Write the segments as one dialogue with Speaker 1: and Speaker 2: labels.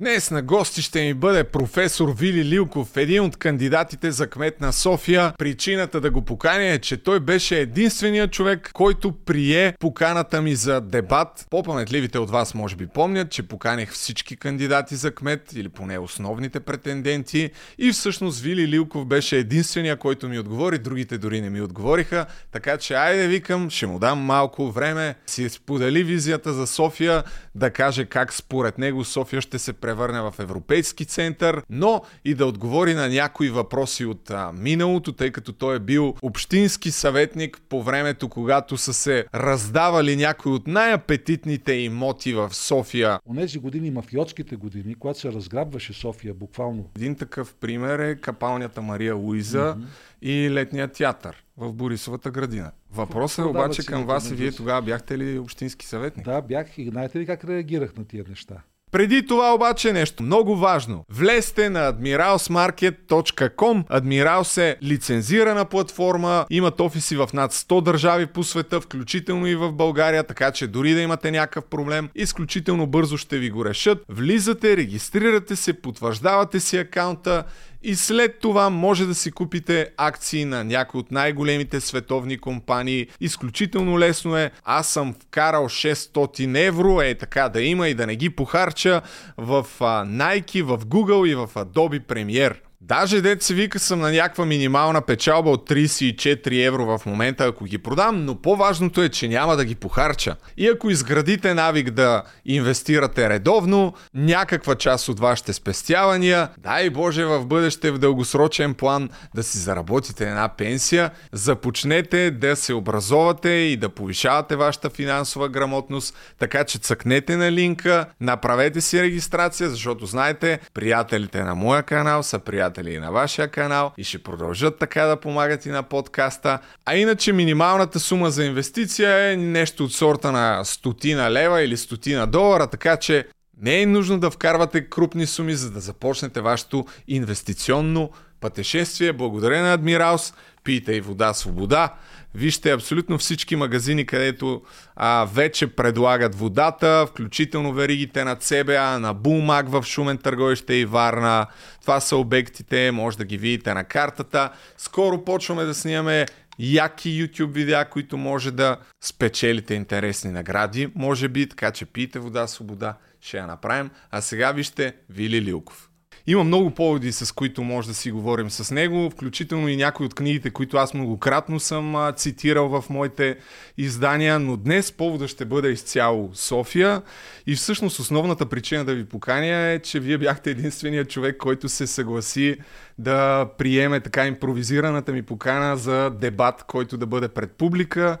Speaker 1: Днес на гости ще ми бъде професор Вили Лилков, един от кандидатите за кмет на София. Причината да го поканя е, че той беше единственият човек, който прие поканата ми за дебат. По-паметливите от вас може би помнят, че поканях всички кандидати за кмет или поне основните претенденти и всъщност Вили Лилков беше единствения, който ми отговори, другите дори не ми отговориха. Така че айде викам, ще му дам малко време, си сподели визията за София, да каже как според него София ще се превърне в европейски център, но и да отговори на някои въпроси от а, миналото, тъй като той е бил общински съветник по времето, когато са се раздавали някои от най-апетитните имоти в София.
Speaker 2: Онези години, мафиотските години, когато се разграбваше София буквално.
Speaker 1: Един такъв пример е капалнята Мария Луиза mm-hmm. и летния театър в Борисовата градина. Въпросът е обаче към вас и вие тогава бяхте ли общински съветник?
Speaker 2: Да, бях и знаете ли как реагирах на тия неща?
Speaker 1: Преди това обаче нещо много важно. Влезте на admiralsmarket.com. Admirals е лицензирана платформа, имат офиси в над 100 държави по света, включително и в България, така че дори да имате някакъв проблем, изключително бързо ще ви го решат. Влизате, регистрирате се, потвърждавате си акаунта и след това може да си купите акции на някои от най-големите световни компании. Изключително лесно е. Аз съм вкарал 600 евро, е така да има и да не ги похарча в Nike, в Google и в Adobe Premiere. Даже дет се вика съм на някаква минимална печалба от 34 евро в момента, ако ги продам, но по-важното е, че няма да ги похарча. И ако изградите навик да инвестирате редовно, някаква част от вашите спестявания, дай Боже в бъдеще в дългосрочен план да си заработите една пенсия, започнете да се образовате и да повишавате вашата финансова грамотност, така че цъкнете на линка, направете си регистрация, защото знаете, приятелите на моя канал са приятели приятели на вашия канал и ще продължат така да помагат и на подкаста. А иначе минималната сума за инвестиция е нещо от сорта на стотина лева или стотина долара, така че не е нужно да вкарвате крупни суми, за да започнете вашето инвестиционно пътешествие. Благодаря на Адмиралс. Пийте и вода свобода. Вижте абсолютно всички магазини, където а, вече предлагат водата, включително веригите на CBA, на Булмак в Шумен търговище и Варна. Това са обектите, може да ги видите на картата. Скоро почваме да снимаме яки YouTube видеа, които може да спечелите интересни награди, може би, така че пийте вода свобода, ще я направим. А сега вижте Вили Лилков. Има много поводи, с които може да си говорим с него, включително и някои от книгите, които аз многократно съм цитирал в моите издания, но днес повода ще бъде изцяло София и всъщност основната причина да ви поканя е, че вие бяхте единствения човек, който се съгласи да приеме така импровизираната ми покана за дебат, който да бъде пред публика.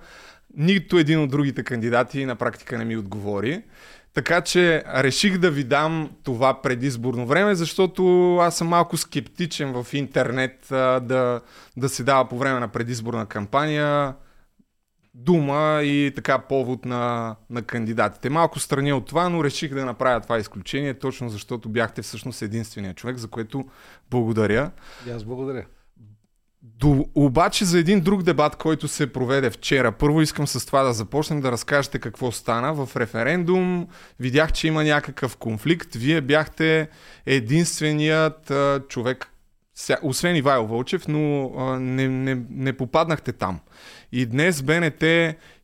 Speaker 1: Нито един от другите кандидати на практика не ми отговори. Така че реших да ви дам това предизборно време, защото аз съм малко скептичен в интернет а, да, да се дава по време на предизборна кампания дума и така повод на, на кандидатите. Малко страни от това, но реших да направя това изключение, точно защото бяхте всъщност единствения човек, за което благодаря.
Speaker 2: И аз благодаря.
Speaker 1: До, обаче за един друг дебат, който се проведе вчера. Първо искам с това да започнем да разкажете какво стана. В референдум видях, че има някакъв конфликт. Вие бяхте единственият а, човек, освен Ивайло Вълчев, но а, не, не, не попаднахте там. И днес БНТ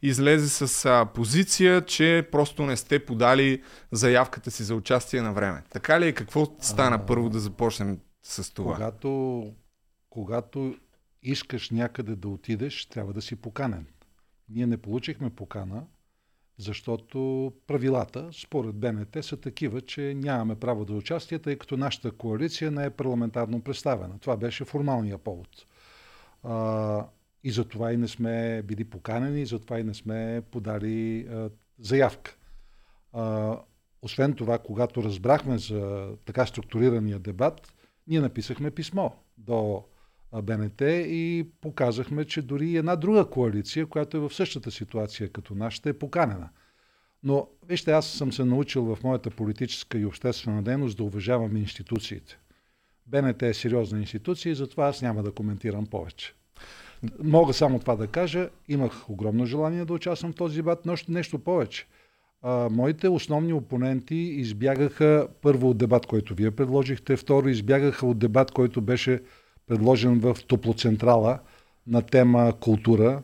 Speaker 1: излезе с а, позиция, че просто не сте подали заявката си за участие на време. Така ли е? Какво стана а, първо да започнем с това?
Speaker 2: Когато, когато искаш някъде да отидеш, трябва да си поканен. Ние не получихме покана, защото правилата, според БНТ, са такива, че нямаме право да участие, тъй като нашата коалиция не е парламентарно представена. Това беше формалния повод. А, и затова и не сме били поканени, и затова и не сме подали а, заявка. А, освен това, когато разбрахме за така структурирания дебат, ние написахме писмо до БНТ и показахме, че дори една друга коалиция, която е в същата ситуация като нашата, е поканена. Но, вижте, аз съм се научил в моята политическа и обществена дейност да уважавам институциите. БНТ е сериозна институция и затова аз няма да коментирам повече. Мога само това да кажа. Имах огромно желание да участвам в този дебат, но нещо повече. а, моите основни опоненти избягаха първо от дебат, който вие предложихте, второ избягаха от дебат, който беше предложен в Топлоцентрала на тема култура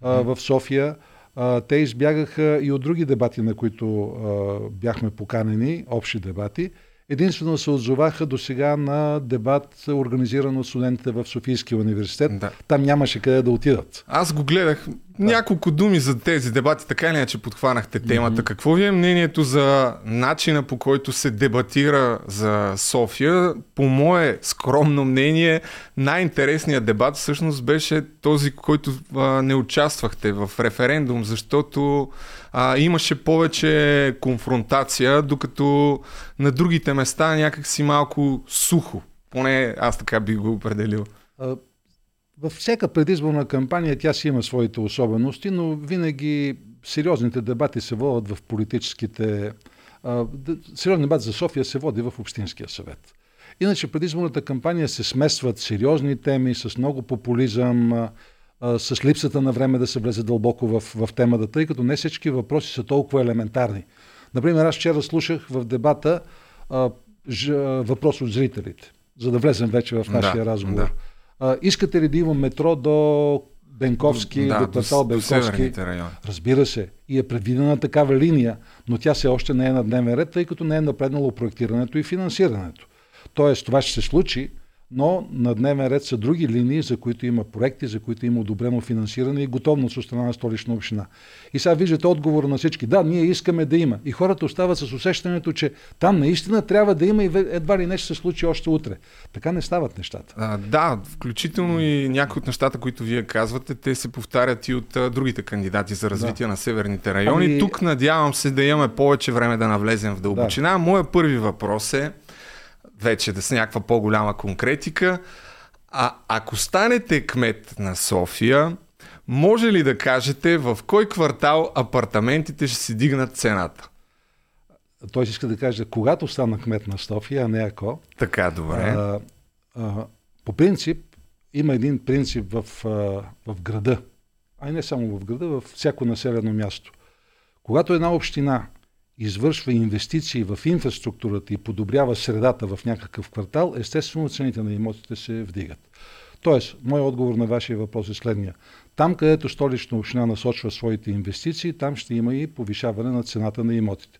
Speaker 2: а, в София. А, те избягаха и от други дебати, на които а, бяхме поканени, общи дебати. Единствено се отзоваха до сега на дебат, организиран от студентите в Софийския университет. Да. Там нямаше къде да отидат.
Speaker 1: Аз го гледах. Няколко думи за тези дебати, така или иначе подхванахте темата. Mm-hmm. Какво ви е мнението за начина по който се дебатира за София? По мое скромно мнение, най-интересният дебат всъщност беше този, който а, не участвахте в референдум, защото а, имаше повече конфронтация, докато на другите места някак си малко сухо. Поне аз така би го определил.
Speaker 2: Във всяка предизборна кампания тя си има своите особености, но винаги сериозните дебати се водят в политическите... Сериозен дебат за София се води в Общинския съвет. Иначе предизборната кампания се смесват сериозни теми с много популизъм, с липсата на време да се влезе дълбоко в, в темата, тъй като не всички въпроси са толкова елементарни. Например, аз вчера слушах в дебата а, ж, въпрос от зрителите, за да влезем вече в нашия да, разговор. Да. А, искате ли да има метро до Бенковски, да, до квартал Бенковски? Разбира се. И е предвидена такава линия, но тя все още не е на дневен ред, тъй като не е напреднало проектирането и финансирането. Тоест, това ще се случи, но на дневен ред са други линии, за които има проекти, за които има одобрено финансиране и готовност от страна на столична община. И сега виждате отговора на всички. Да, ние искаме да има. И хората остават с усещането, че там наистина трябва да има и едва ли нещо се случи още утре. Така не стават нещата.
Speaker 1: А, да, включително и някои от нещата, които вие казвате, те се повтарят и от а, другите кандидати за развитие да. на северните райони. Ами... Тук надявам се да имаме повече време да навлезем в дълбочина. Да. Моя първи въпрос е вече да с някаква по-голяма конкретика. А ако станете кмет на София, може ли да кажете в кой квартал апартаментите ще си дигнат цената?
Speaker 2: Той иска да каже, когато стана кмет на София, а не ако.
Speaker 1: Така, добре. А,
Speaker 2: а, по принцип, има един принцип в, а, в града, а и не само в града, в всяко населено място. Когато една община извършва инвестиции в инфраструктурата и подобрява средата в някакъв квартал, естествено цените на имотите се вдигат. Тоест, моят отговор на вашия въпрос е следния. Там, където столична община насочва своите инвестиции, там ще има и повишаване на цената на имотите.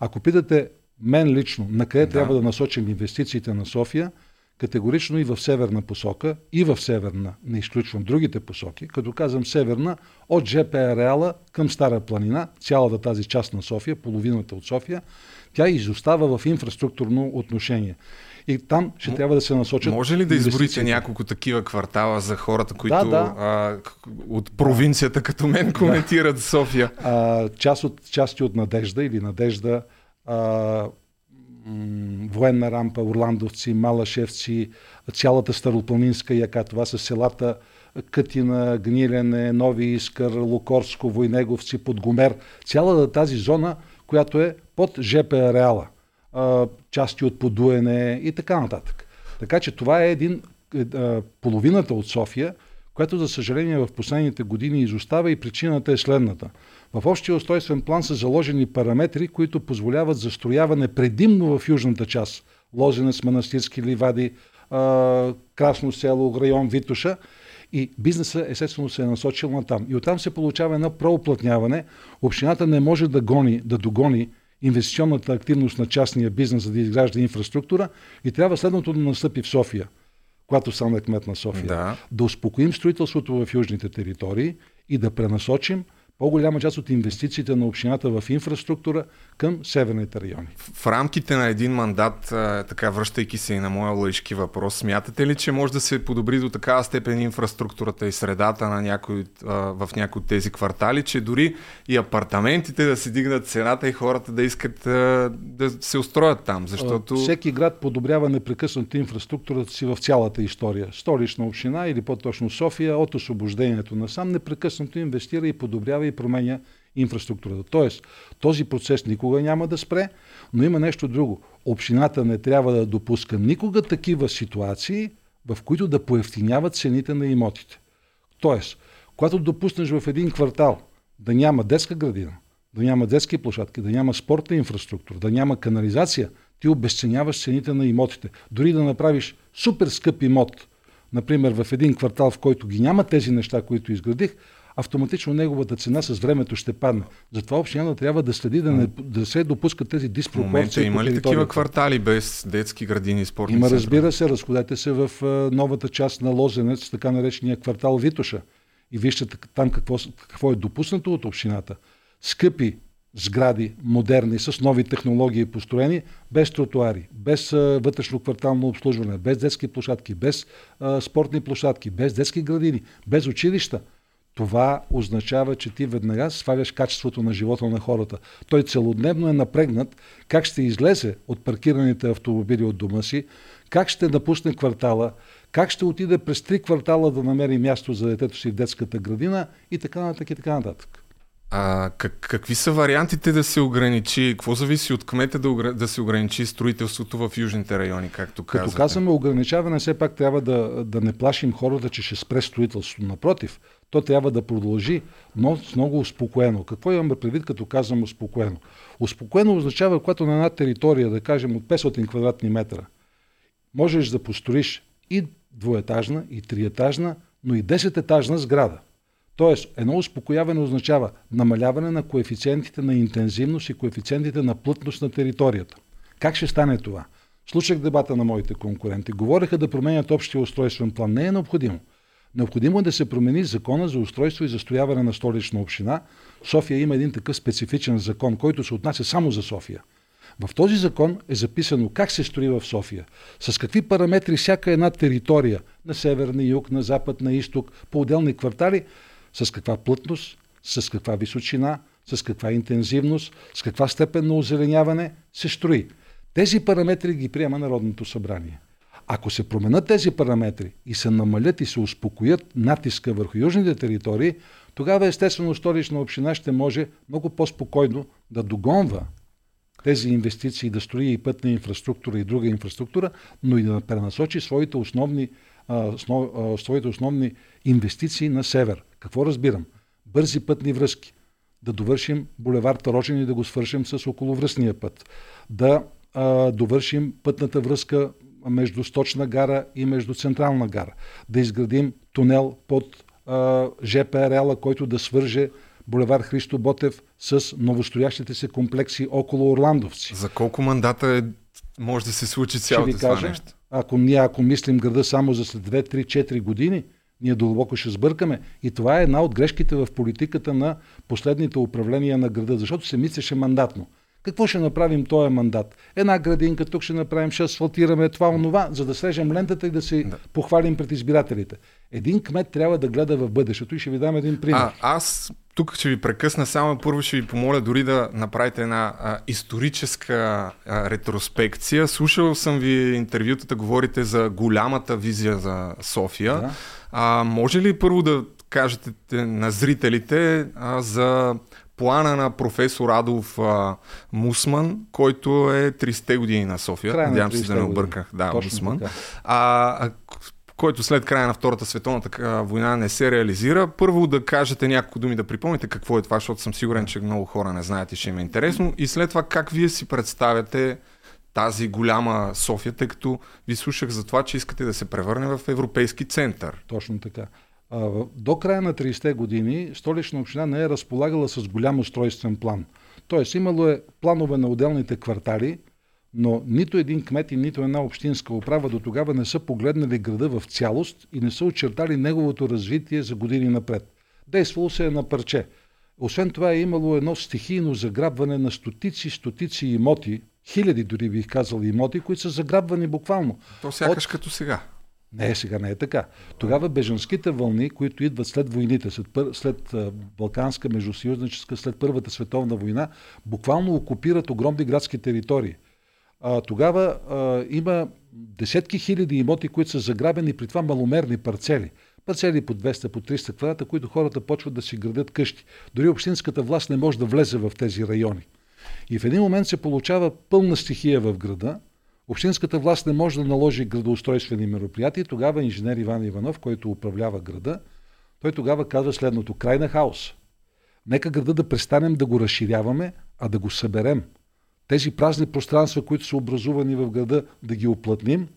Speaker 2: Ако питате мен лично, на къде да. трябва да насочим инвестициите на София, категорично и в северна посока, и в северна, не изключвам другите посоки, като казвам северна, от ЖП ареала към Стара планина, цялата тази част на София, половината от София, тя изостава в инфраструктурно отношение. И там ще М- трябва да се насочат.
Speaker 1: Може ли да изборите няколко такива квартала за хората, които да, да. А, от провинцията като мен коментират да. София?
Speaker 2: А, част от, части от Надежда или Надежда а, военна рампа, Орландовци, Малашевци, цялата Старопланинска яка. Това са селата Кътина, Гнилене, Нови Искър, Лукорско, Войнеговци, Подгомер. Цялата тази зона, която е под ЖП ареала. Части от Подуене и така нататък. Така че това е един е, половината от София, която за съжаление в последните години изостава и причината е следната – в общия устройствен план са заложени параметри, които позволяват застрояване предимно в южната част. Лозенец, Манастирски ливади, Красно село, район Витуша. И бизнеса естествено се е насочил на там. И оттам се получава едно прооплътняване. Общината не може да гони, да догони инвестиционната активност на частния бизнес, за да изгражда инфраструктура и трябва следното да настъпи в София, когато стане кмет на София. Да. да успокоим строителството в южните територии и да пренасочим по-голяма част от инвестициите на общината в инфраструктура към северните райони.
Speaker 1: В рамките на един мандат, така връщайки се и на моя лъжки въпрос, смятате ли, че може да се подобри до такава степен инфраструктурата и средата на някой, в някои от тези квартали, че дори и апартаментите да се дигнат цената и хората да искат да се устроят там? Защото...
Speaker 2: Всеки град подобрява непрекъснато инфраструктурата си в цялата история. Столична община или по-точно София от освобождението на сам непрекъснато инвестира и подобрява и променя инфраструктурата. Тоест, този процес никога няма да спре, но има нещо друго. Общината не трябва да допуска никога такива ситуации, в които да поевтиняват цените на имотите. Тоест, когато допуснеш в един квартал да няма детска градина, да няма детски площадки, да няма спортна инфраструктура, да няма канализация, ти обесценяваш цените на имотите. Дори да направиш супер скъп имот, например в един квартал, в който ги няма тези неща, които изградих, автоматично неговата цена с времето ще падне. Затова общината трябва да следи да, не, да се допускат тези диспропорции. В
Speaker 1: има ли такива квартали без детски градини и спортни
Speaker 2: Има, разбира се, разходете се в новата част на Лозенец, така наречения квартал Витоша. И вижте там какво, какво е допуснато от общината. Скъпи сгради, модерни, с нови технологии построени, без тротуари, без вътрешно квартално обслужване, без детски площадки, без а, спортни площадки, без детски градини, без училища – това означава, че ти веднага сваляш качеството на живота на хората. Той целодневно е напрегнат как ще излезе от паркираните автомобили от дома си, как ще напусне квартала, как ще отиде през три квартала да намери място за детето си в детската градина и така нататък и така нататък.
Speaker 1: А как, какви са вариантите да се ограничи? Какво зависи от кмета да, да се ограничи строителството в южните райони, както казвате?
Speaker 2: Като казваме ограничаване, все пак трябва да, да не плашим хората, че ще спре строителството. Напротив, то трябва да продължи, но с много успокоено. Какво имаме предвид, като казвам успокоено? Успокоено означава, когато на една територия, да кажем от 500 квадратни метра, можеш да построиш и двоетажна, и триетажна, но и 10-етажна сграда. Тоест, едно успокояване означава намаляване на коефициентите на интензивност и коефициентите на плътност на територията. Как ще стане това? Слушах дебата на моите конкуренти. Говореха да променят общия устройствен план. Не е необходимо. Необходимо е да се промени закона за устройство и застрояване на столична община. София има един такъв специфичен закон, който се отнася само за София. В този закон е записано как се строи в София, с какви параметри всяка една територия на север, на юг, на запад, на изток, по отделни квартали, с каква плътност, с каква височина, с каква интензивност, с каква степен на озеленяване се строи. Тези параметри ги приема Народното събрание. Ако се променят тези параметри и се намалят и се успокоят натиска върху южните територии, тогава естествено столична община ще може много по-спокойно да догонва тези инвестиции, да строи и пътна инфраструктура и друга инфраструктура, но и да пренасочи своите основни, а, а, своите основни инвестиции на север. Какво разбирам? Бързи пътни връзки. Да довършим булевард Рожен и да го свършим с околовръстния път. Да а, довършим пътната връзка между Сточна гара и между Централна гара. Да изградим тунел под а, ЖП рела, който да свърже булевар Христо Ботев с новостроящите се комплекси около Орландовци.
Speaker 1: За колко мандата е, може да се случи цялото това нещо?
Speaker 2: Ако ние, ако мислим града само за след 2, 3, 4 години, ние дълбоко ще сбъркаме. И това е една от грешките в политиката на последните управления на града, защото се мислеше мандатно. Какво ще направим този мандат? Една градинка, тук ще направим, ще асфалтираме това, онова, за да срежем лентата и да се да. похвалим пред избирателите. Един кмет трябва да гледа в бъдещето и ще ви дам един пример. А,
Speaker 1: аз тук ще ви прекъсна, само първо ще ви помоля дори да направите една а, историческа а, ретроспекция. Слушал съм ви интервютата, говорите за голямата визия за София. Да. А, може ли първо да кажете на зрителите а, за плана на професор Адолф а, Мусман, който е 30-те години на София. Край Надявам се да не обърках. Да, Точно Мусман. А, който след края на Втората световната война не се реализира. Първо да кажете няколко думи, да припомните какво е това, защото съм сигурен, че много хора не знаят и ще им е интересно. И след това как вие си представяте тази голяма София, тъй като ви слушах за това, че искате да се превърне в европейски център.
Speaker 2: Точно така. До края на 30-те години столична община не е разполагала с голям устройствен план. Тоест имало е планове на отделните квартали, но нито един кмет и нито една общинска управа до тогава не са погледнали града в цялост и не са очертали неговото развитие за години напред. Действало се е на парче. Освен това е имало едно стихийно заграбване на стотици, стотици имоти, хиляди дори бих казал имоти, които са заграбвани буквално.
Speaker 1: То сякаш от... като сега.
Speaker 2: Не, сега не е така. Тогава бежанските вълни, които идват след войните, след, пър... след Балканска междусъюзническа, след Първата световна война, буквално окупират огромни градски територии. А, тогава а, има десетки хиляди имоти, които са заграбени при това маломерни парцели. Парцели по 200, по 300 квадрата, които хората почват да си градят къщи. Дори общинската власт не може да влезе в тези райони. И в един момент се получава пълна стихия в града, Общинската власт не може да наложи градоустройствени мероприятия. Тогава инженер Иван Иванов, който управлява града, той тогава казва следното. Край на хаос. Нека града да престанем да го разширяваме, а да го съберем. Тези празни пространства, които са образувани в града, да ги оплътним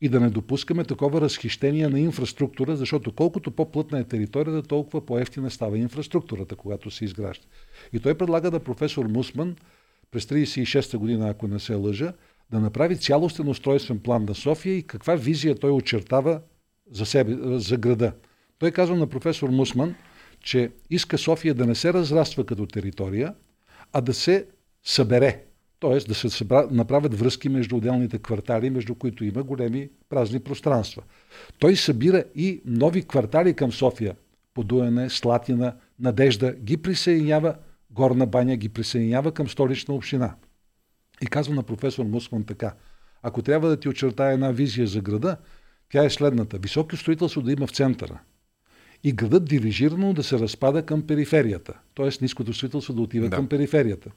Speaker 2: и да не допускаме такова разхищение на инфраструктура, защото колкото по-плътна е територията, толкова по-ефтина става инфраструктурата, когато се изгражда. И той предлага да професор Мусман през 36-та година, ако не се лъжа, да направи цялостен устройствен план на София и каква визия той очертава за, себе, за града. Той казва на професор Мусман, че иска София да не се разраства като територия, а да се събере. Т.е. да се събра, направят връзки между отделните квартали, между които има големи празни пространства. Той събира и нови квартали към София. Подуене, Слатина, Надежда ги присъединява, Горна баня ги присъединява към столична община. И казва на професор Мусман така. Ако трябва да ти очертая една визия за града, тя е следната. Високо строителство да има в центъра. И градът дирижирано да се разпада към периферията. Т.е. ниското строителство да отива да. към периферията.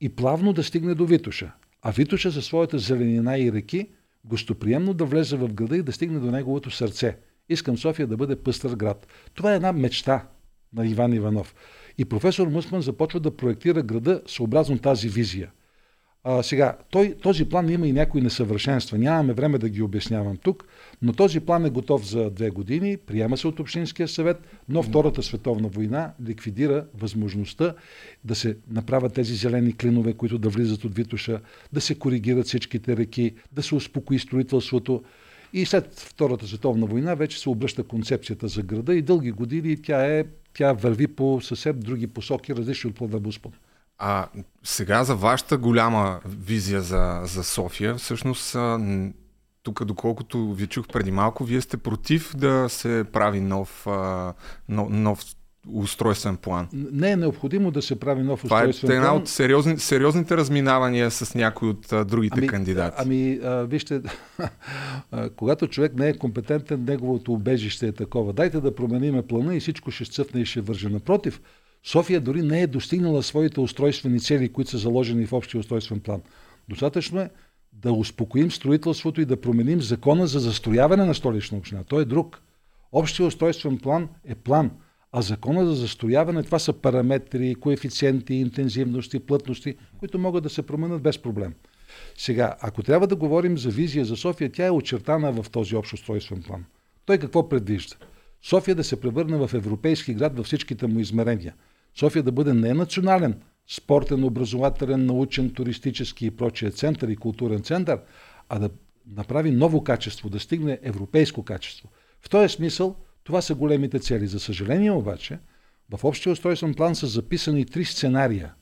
Speaker 2: И плавно да стигне до Витуша. А Витуша със своята зеленина и реки гостоприемно да влезе в града и да стигне до неговото сърце. Искам София да бъде пъстър град. Това е една мечта на Иван Иванов. И професор Мусман започва да проектира града съобразно тази визия. А, сега, той, този план има и някои несъвършенства. Нямаме време да ги обяснявам тук, но този план е готов за две години, приема се от Общинския съвет, но Втората световна война ликвидира възможността да се направят тези зелени клинове, които да влизат от Витуша, да се коригират всичките реки, да се успокои строителството. И след Втората световна война вече се обръща концепцията за града и дълги години тя, е, тя върви по съвсем други посоки, различни от плана Буспан.
Speaker 1: А сега за вашата голяма визия за, за София, всъщност тук, доколкото ви чух преди малко, вие сте против да се прави нов, нов, нов устройствен план.
Speaker 2: Не е необходимо да се прави нов устройствен
Speaker 1: план. Това е една от сериозни, сериозните разминавания с някои от а, другите
Speaker 2: ами,
Speaker 1: кандидати.
Speaker 2: Ами, а, вижте, когато човек не е компетентен, неговото убежище е такова. Дайте да промениме плана и всичко ще сцъфне и ще върже. Напротив, София дори не е достигнала своите устройствени цели, които са заложени в общия устройствен план. Достатъчно е да успокоим строителството и да променим закона за застрояване на столична община. Той е друг. Общия устройствен план е план, а закона за застрояване това са параметри, коефициенти, интензивности, плътности, които могат да се променят без проблем. Сега, ако трябва да говорим за визия за София, тя е очертана в този общ устройствен план. Той какво предвижда? София да се превърне в европейски град във всичките му измерения – София да бъде не национален, спортен, образователен, научен, туристически и прочие център и културен център, а да направи ново качество, да стигне европейско качество. В този смисъл това са големите цели. За съжаление обаче, в общия устройствен план са записани три сценария.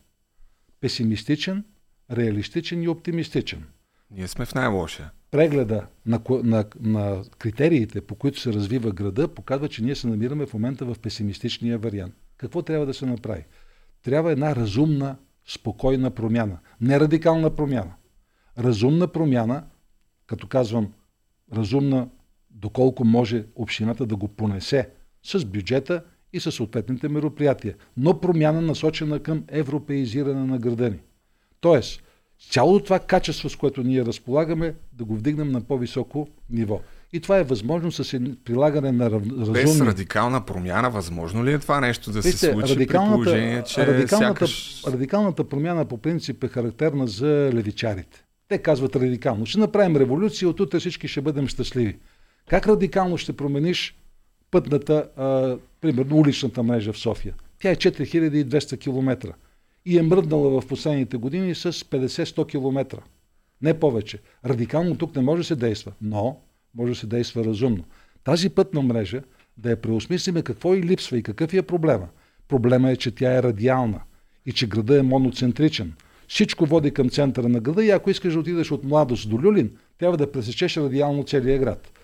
Speaker 2: Песимистичен, реалистичен и оптимистичен.
Speaker 1: Ние сме в най-лошия.
Speaker 2: Прегледа на, на, на критериите, по които се развива града, показва, че ние се намираме в момента в песимистичния вариант. Какво трябва да се направи? Трябва една разумна, спокойна промяна. Не радикална промяна. Разумна промяна, като казвам разумна, доколко може общината да го понесе с бюджета и с съответните мероприятия, но промяна насочена към европеизиране на града ни. Тоест, цялото това качество, с което ние разполагаме, да го вдигнем на по-високо ниво. И това е възможно с прилагане на разумни...
Speaker 1: Без радикална промяна, възможно ли е това нещо да Вижте, се случи радикалната, при положение, че
Speaker 2: радикалната,
Speaker 1: сякаш...
Speaker 2: радикалната промяна по принцип е характерна за левичарите. Те казват радикално. Ще направим революция, от утре всички ще бъдем щастливи. Как радикално ще промениш пътната, а, примерно уличната мрежа в София? Тя е 4200 км и е мръднала в последните години с 50-100 км. Не повече. Радикално тук не може да се действа, но може да се действа разумно. Тази пътна мрежа да я преосмислиме какво и липсва и какъв е проблема. Проблема е, че тя е радиална и че града е моноцентричен. Всичко води към центъра на града и ако искаш да отидеш от младост до Люлин, трябва да пресечеш радиално целия град.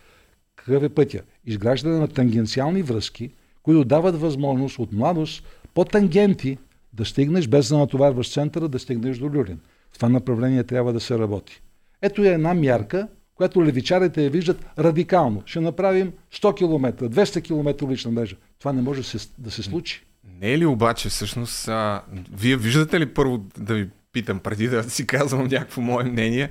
Speaker 2: Какъв е пътя? Изграждане на тангенциални връзки, които дават възможност от младост по тангенти да стигнеш без да натоварваш центъра, да стигнеш до Люлин. Това направление трябва да се работи. Ето е една мярка, която левичарите я виждат радикално. Ще направим 100 км, 200 км лична мрежа. Това не може да се случи.
Speaker 1: Не е ли обаче всъщност, а, вие виждате ли първо да ви питам преди да си казвам някакво мое мнение,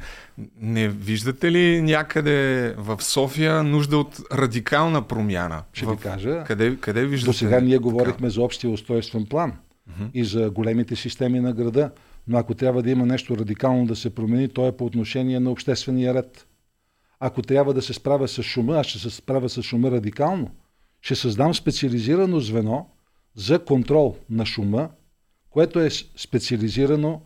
Speaker 1: не виждате ли някъде в София нужда от радикална промяна?
Speaker 2: Ще
Speaker 1: в...
Speaker 2: ви кажа.
Speaker 1: Къде, къде виждате?
Speaker 2: До сега ние говорихме за общия устройствен план. mm-hmm. и за големите системи на града. Но ако трябва да има нещо радикално да се промени, то е по отношение на обществения ред. Ако трябва да се справя с шума, аз ще се справя с шума радикално. Ще създам специализирано звено за контрол на шума, което е специализирано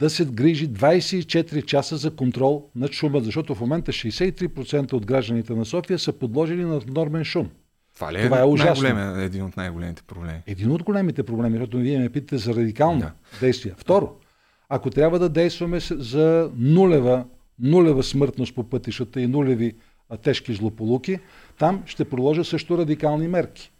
Speaker 2: да се грижи 24 часа за контрол над шума, защото в момента 63% от гражданите на София са подложени на нормен шум.
Speaker 1: Това, ли е, Това е ужасно. Най-голем, един от най-големите проблеми?
Speaker 2: Един от големите проблеми, защото вие ме питате за радикални да. действия. Второ, ако трябва да действаме за нулева, нулева смъртност по пътищата и нулеви а, тежки злополуки, там ще проложа също радикални мерки.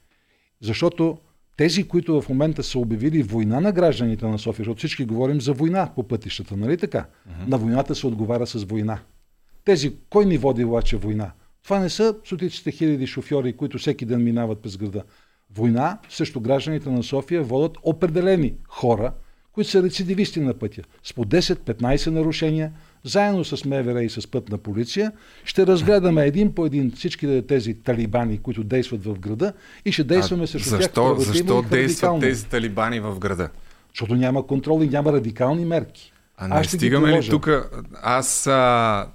Speaker 2: Защото тези, които в момента са обявили война на гражданите на София, защото всички говорим за война по пътищата, нали така? Uh-huh. На войната се отговаря с война. Тези, кой ни води обаче война? Това не са стотиците хиляди шофьори, които всеки ден минават през града. Война срещу гражданите на София водят определени хора, които са рецидивисти на пътя. С по 10-15 нарушения, заедно с МВР и с пътна полиция, ще разгледаме един по един всички тези талибани, които действат в града и ще действаме срещу
Speaker 1: защо, тях. Защо действат тези талибани в града?
Speaker 2: Защото няма контрол и няма радикални мерки.
Speaker 1: А не стигаме ли тук? Аз а,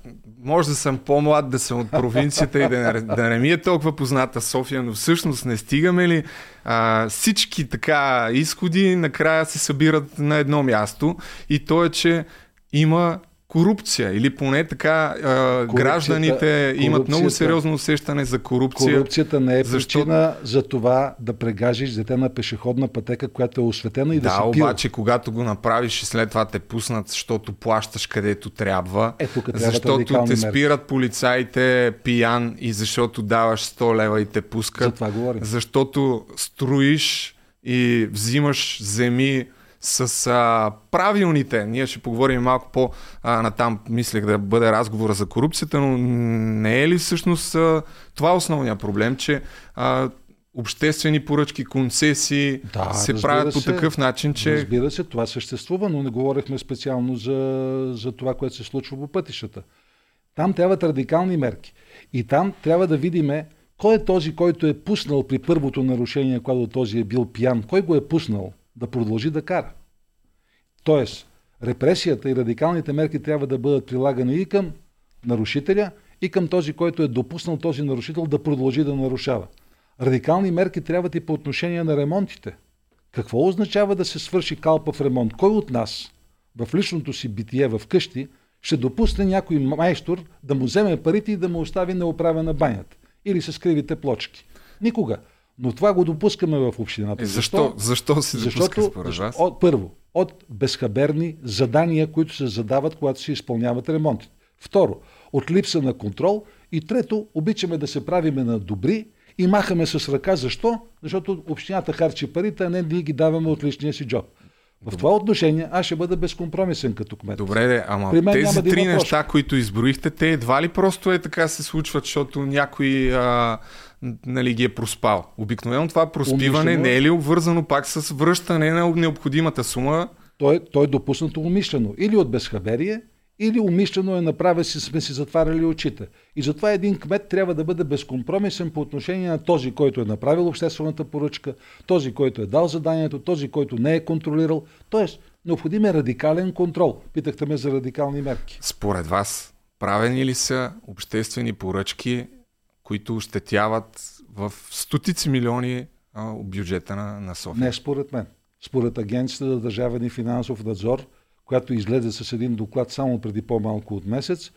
Speaker 1: може да съм по-млад, да съм от провинцията и да не, да не ми е толкова позната София, но всъщност не стигаме ли а, всички така изходи накрая се събират на едно място и то е, че има корупция или поне така а, гражданите имат много сериозно усещане за корупция.
Speaker 2: Корупцията не е защо... причина за това да прегажиш дете на пешеходна пътека, която е осветена и да, да
Speaker 1: се пил. обаче когато го направиш и след това те пуснат, защото плащаш където трябва,
Speaker 2: е, тук трябва
Speaker 1: защото те спират полицаите пиян и защото даваш 100 лева и те пускат. За
Speaker 2: това говорим.
Speaker 1: Защото строиш и взимаш земи с а, правилните, ние ще поговорим малко по а, натам, мислех да бъде разговора за корупцията, но не е ли всъщност а, това е основният проблем, че а, обществени поръчки, концесии да, се правят се, по такъв начин, че...
Speaker 2: Разбира се, това съществува, но не говорихме специално за, за това, което се случва по пътищата. Там трябват радикални мерки. И там трябва да видиме кой е този, който е пуснал при първото нарушение, когато този е бил пиян. Кой го е пуснал? Да продължи да кара. Тоест, репресията и радикалните мерки трябва да бъдат прилагани и към нарушителя, и към този, който е допуснал този нарушител да продължи да нарушава. Радикални мерки трябват и по отношение на ремонтите. Какво означава да се свърши калпав ремонт? Кой от нас в личното си битие в къщи ще допусне някой майстор да му вземе парите и да му остави неоправена банята или с кривите плочки? Никога. Но това го допускаме в общината.
Speaker 1: Е, защо? Защо си допуска според вас?
Speaker 2: От, първо, от безхаберни задания, които се задават, когато се изпълняват ремонтите. Второ, от липса на контрол. И трето, обичаме да се правиме на добри и махаме с ръка. Защо? Защото общината харчи парите, а не ние ги даваме от личния си джоб. В това отношение аз ще бъда безкомпромисен като кмет.
Speaker 1: Добре, де, ама При мен тези да три неща, които изброихте, те едва ли просто е така се случват, защото някой а, нали, ги е проспал. Обикновено това проспиване умишлено... не е ли обвързано пак с връщане на необходимата сума?
Speaker 2: Той, той е допуснато умишлено. Или от безхаберие, или умишлено е направя си, сме си затваряли очите. И затова един кмет трябва да бъде безкомпромисен по отношение на този, който е направил обществената поръчка, този, който е дал заданието, този, който не е контролирал. Тоест, необходим е радикален контрол. Питахте ме за радикални мерки.
Speaker 1: Според вас, правени ли са обществени поръчки които ощетяват в стотици милиони а, бюджета на, на София.
Speaker 2: Не според мен. Според Агенцията за държавен и финансов надзор, която излезе с един доклад само преди по-малко от месец,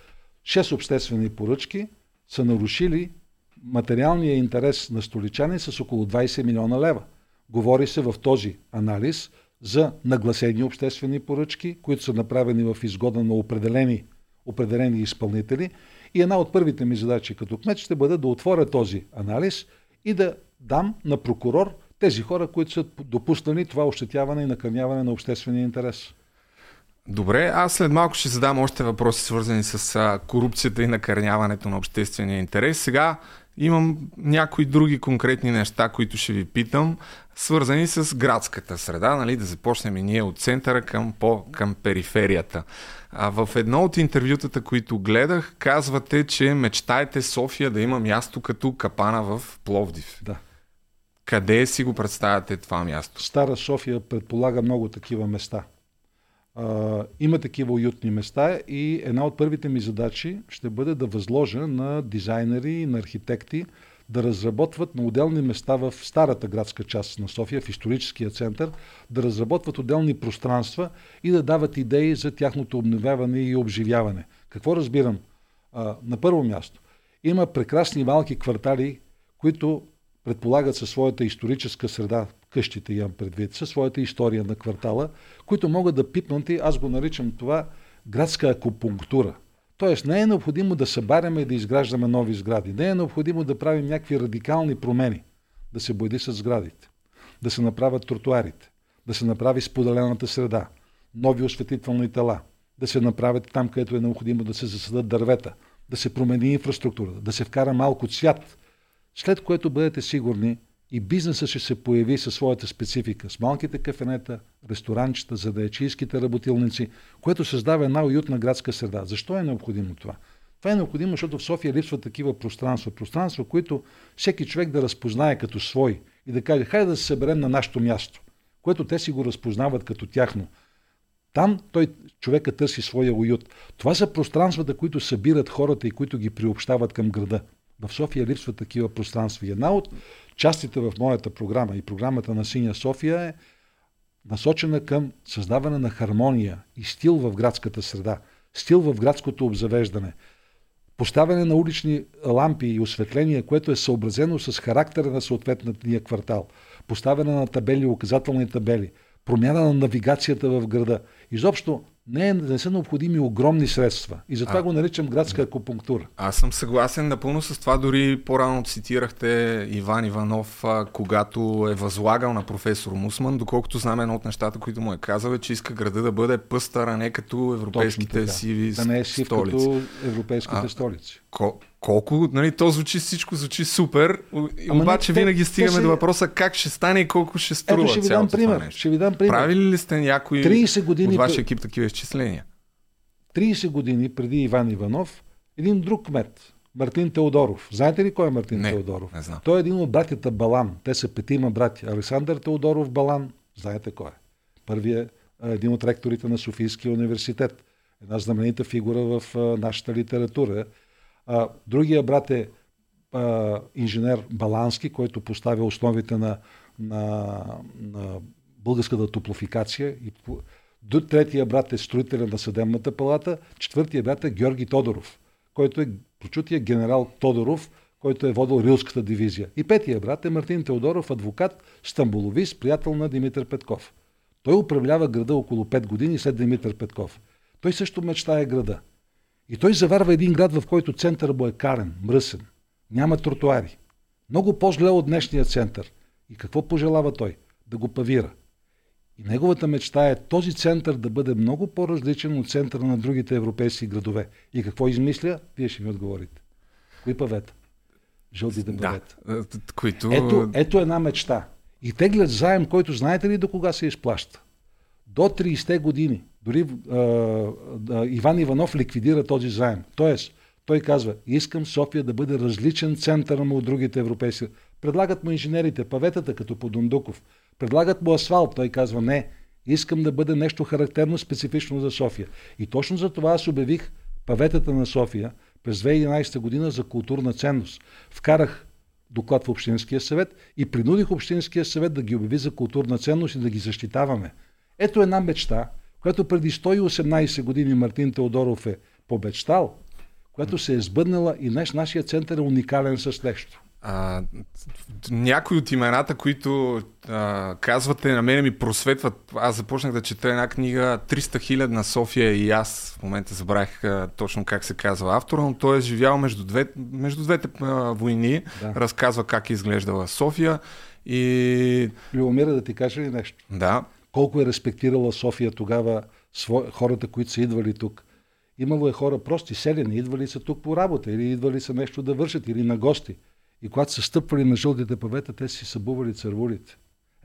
Speaker 2: 6 обществени поръчки са нарушили материалния интерес на столичани с около 20 милиона лева. Говори се в този анализ за нагласени обществени поръчки, които са направени в изгода на определени, определени изпълнители и една от първите ми задачи като кмет ще бъде да отворя този анализ и да дам на прокурор тези хора, които са допуснали това ощетяване и накърняване на обществения интерес.
Speaker 1: Добре, аз след малко ще задам още въпроси, свързани с а, корупцията и накърняването на обществения интерес. Сега имам някои други конкретни неща, които ще ви питам, свързани с градската среда, нали, да започнем и ние от центъра към, по, към периферията. А в едно от интервютата, които гледах, казвате, че мечтаете София да има място като капана в Пловдив.
Speaker 2: Да.
Speaker 1: Къде си го представяте това място?
Speaker 2: Стара София предполага много такива места. А, има такива уютни места и една от първите ми задачи ще бъде да възложа на дизайнери и на архитекти да разработват на отделни места в старата градска част на София, в историческия център, да разработват отделни пространства и да дават идеи за тяхното обновяване и обживяване. Какво разбирам? А, на първо място, има прекрасни малки квартали, които предполагат със своята историческа среда, къщите имам предвид, със своята история на квартала, които могат да пипнат и аз го наричам това градска акупунктура. Тоест не е необходимо да събаряме и да изграждаме нови сгради. Не е необходимо да правим някакви радикални промени. Да се бойди с сградите, да се направят тротуарите, да се направи споделената среда, нови осветителни тела, да се направят там, където е необходимо да се засадат дървета, да се промени инфраструктурата, да се вкара малко цвят, след което бъдете сигурни и бизнеса ще се появи със своята специфика, с малките кафенета, ресторанчета, задаячийските работилници, което създава една уютна градска среда. Защо е необходимо това? Това е необходимо, защото в София липсват такива пространства. Пространства, които всеки човек да разпознае като свой и да каже, хайде да се съберем на нашето място, което те си го разпознават като тяхно. Там той, човека търси своя уют. Това са пространствата, които събират хората и които ги приобщават към града. В София липсват такива пространства. И една от частите в моята програма и програмата на Синя София е насочена към създаване на хармония и стил в градската среда, стил в градското обзавеждане, поставяне на улични лампи и осветление, което е съобразено с характера на съответния квартал, поставяне на табели, указателни табели, промяна на навигацията в града. Изобщо не, е, не са необходими огромни средства. И затова а, го наричам градска акупунктура.
Speaker 1: Аз съм съгласен напълно с това. Дори по-рано цитирахте Иван Иванов, а, когато е възлагал на професор Мусман, доколкото знам едно от нещата, които му е казал, е, че иска града да бъде пъстър, а не като европейските сиви
Speaker 2: Да не е сив столици. като европейските а, столици.
Speaker 1: Ко- колко, нали, то звучи всичко, звучи супер, Ама обаче не, винаги стигаме те, до въпроса как ще стане и колко ще струва Ето
Speaker 2: ще ви дам пример. Ще ви дам пример.
Speaker 1: Правили ли сте някои 30 години от вашия екип такива изчисления?
Speaker 2: 30 години преди Иван Иванов, един друг кмет, Мартин Теодоров. Знаете ли кой е Мартин
Speaker 1: не,
Speaker 2: Теодоров?
Speaker 1: Не знам.
Speaker 2: Той е един от братята Балан. Те са петима брати. Александър Теодоров Балан, знаете кой е? Първият един от ректорите на Софийския университет. Една знаменита фигура в нашата литература. А, другия брат е а, инженер Балански, който поставя основите на, на, на българската топлофикация. И, до третия брат е строителя на съдебната палата, четвъртия брат е Георги Тодоров, който е прочутия генерал Тодоров, който е водил Рилската дивизия. И петия брат е Мартин Теодоров, адвокат, стамбуловист, приятел на Димитър Петков. Той управлява града около 5 години след Димитър Петков. Той също мечтае града. И той заварва един град, в който център му е карен, мръсен. Няма тротуари. Много по-зле от днешния център. И какво пожелава той? Да го павира. И неговата мечта е този център да бъде много по-различен от центъра на другите европейски градове. И какво измисля? Вие ще ми отговорите. Кои павета? Жълтите павета.
Speaker 1: Да, които...
Speaker 2: ето, ето една мечта. И теглят заем, който знаете ли до кога се изплаща? До 30-те години. Дори а, а, Иван Иванов ликвидира този заем. Тоест, той казва, искам София да бъде различен център му от другите европейски. Предлагат му инженерите, паветата като по Дундуков. Предлагат му асфалт. Той казва, не, искам да бъде нещо характерно, специфично за София. И точно за това аз обявих паветата на София през 2011 година за културна ценност. Вкарах доклад в Общинския съвет и принудих Общинския съвет да ги обяви за културна ценност и да ги защитаваме. Ето една мечта, която преди 118 години Мартин Теодоров е побечтал, която се е сбъднала и днес нашия център е уникален с нещо.
Speaker 1: А, някои от имената, които а, казвате, на мене ми просветват. Аз започнах да чета една книга 300 хиляди на София и аз в момента забравих а, точно как се казва автора, но той е живял между, две, между двете а, войни, да. разказва как е изглеждала София и...
Speaker 2: Любомира да ти кажа ли нещо?
Speaker 1: Да
Speaker 2: колко е респектирала София тогава хората, които са идвали тук. Имало е хора прости, селени, идвали са тук по работа или идвали са нещо да вършат или на гости. И когато са стъпвали на жълтите павета, те си събували цървулите.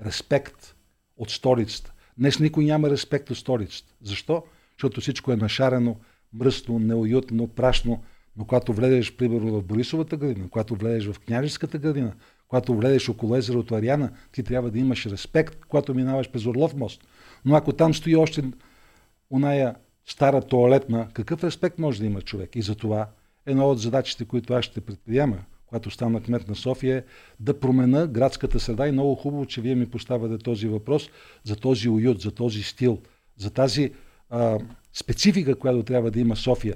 Speaker 2: Респект от столицата. Днес никой няма респект от столицата. Защо? Защото всичко е нашарено, мръсно, неуютно, прашно. Но когато влезеш, примерно, в Борисовата градина, когато влезеш в Княжеската градина, когато влезеш около езерото Ариана, ти трябва да имаш респект, когато минаваш през Орлов мост. Но ако там стои още оная стара туалетна, какъв респект може да има човек? И затова една от задачите, които аз ще предприема, когато стана кмет на София, е да промена градската среда и много хубаво, че вие ми поставяте този въпрос за този уют, за този стил, за тази а, специфика, която трябва да има София.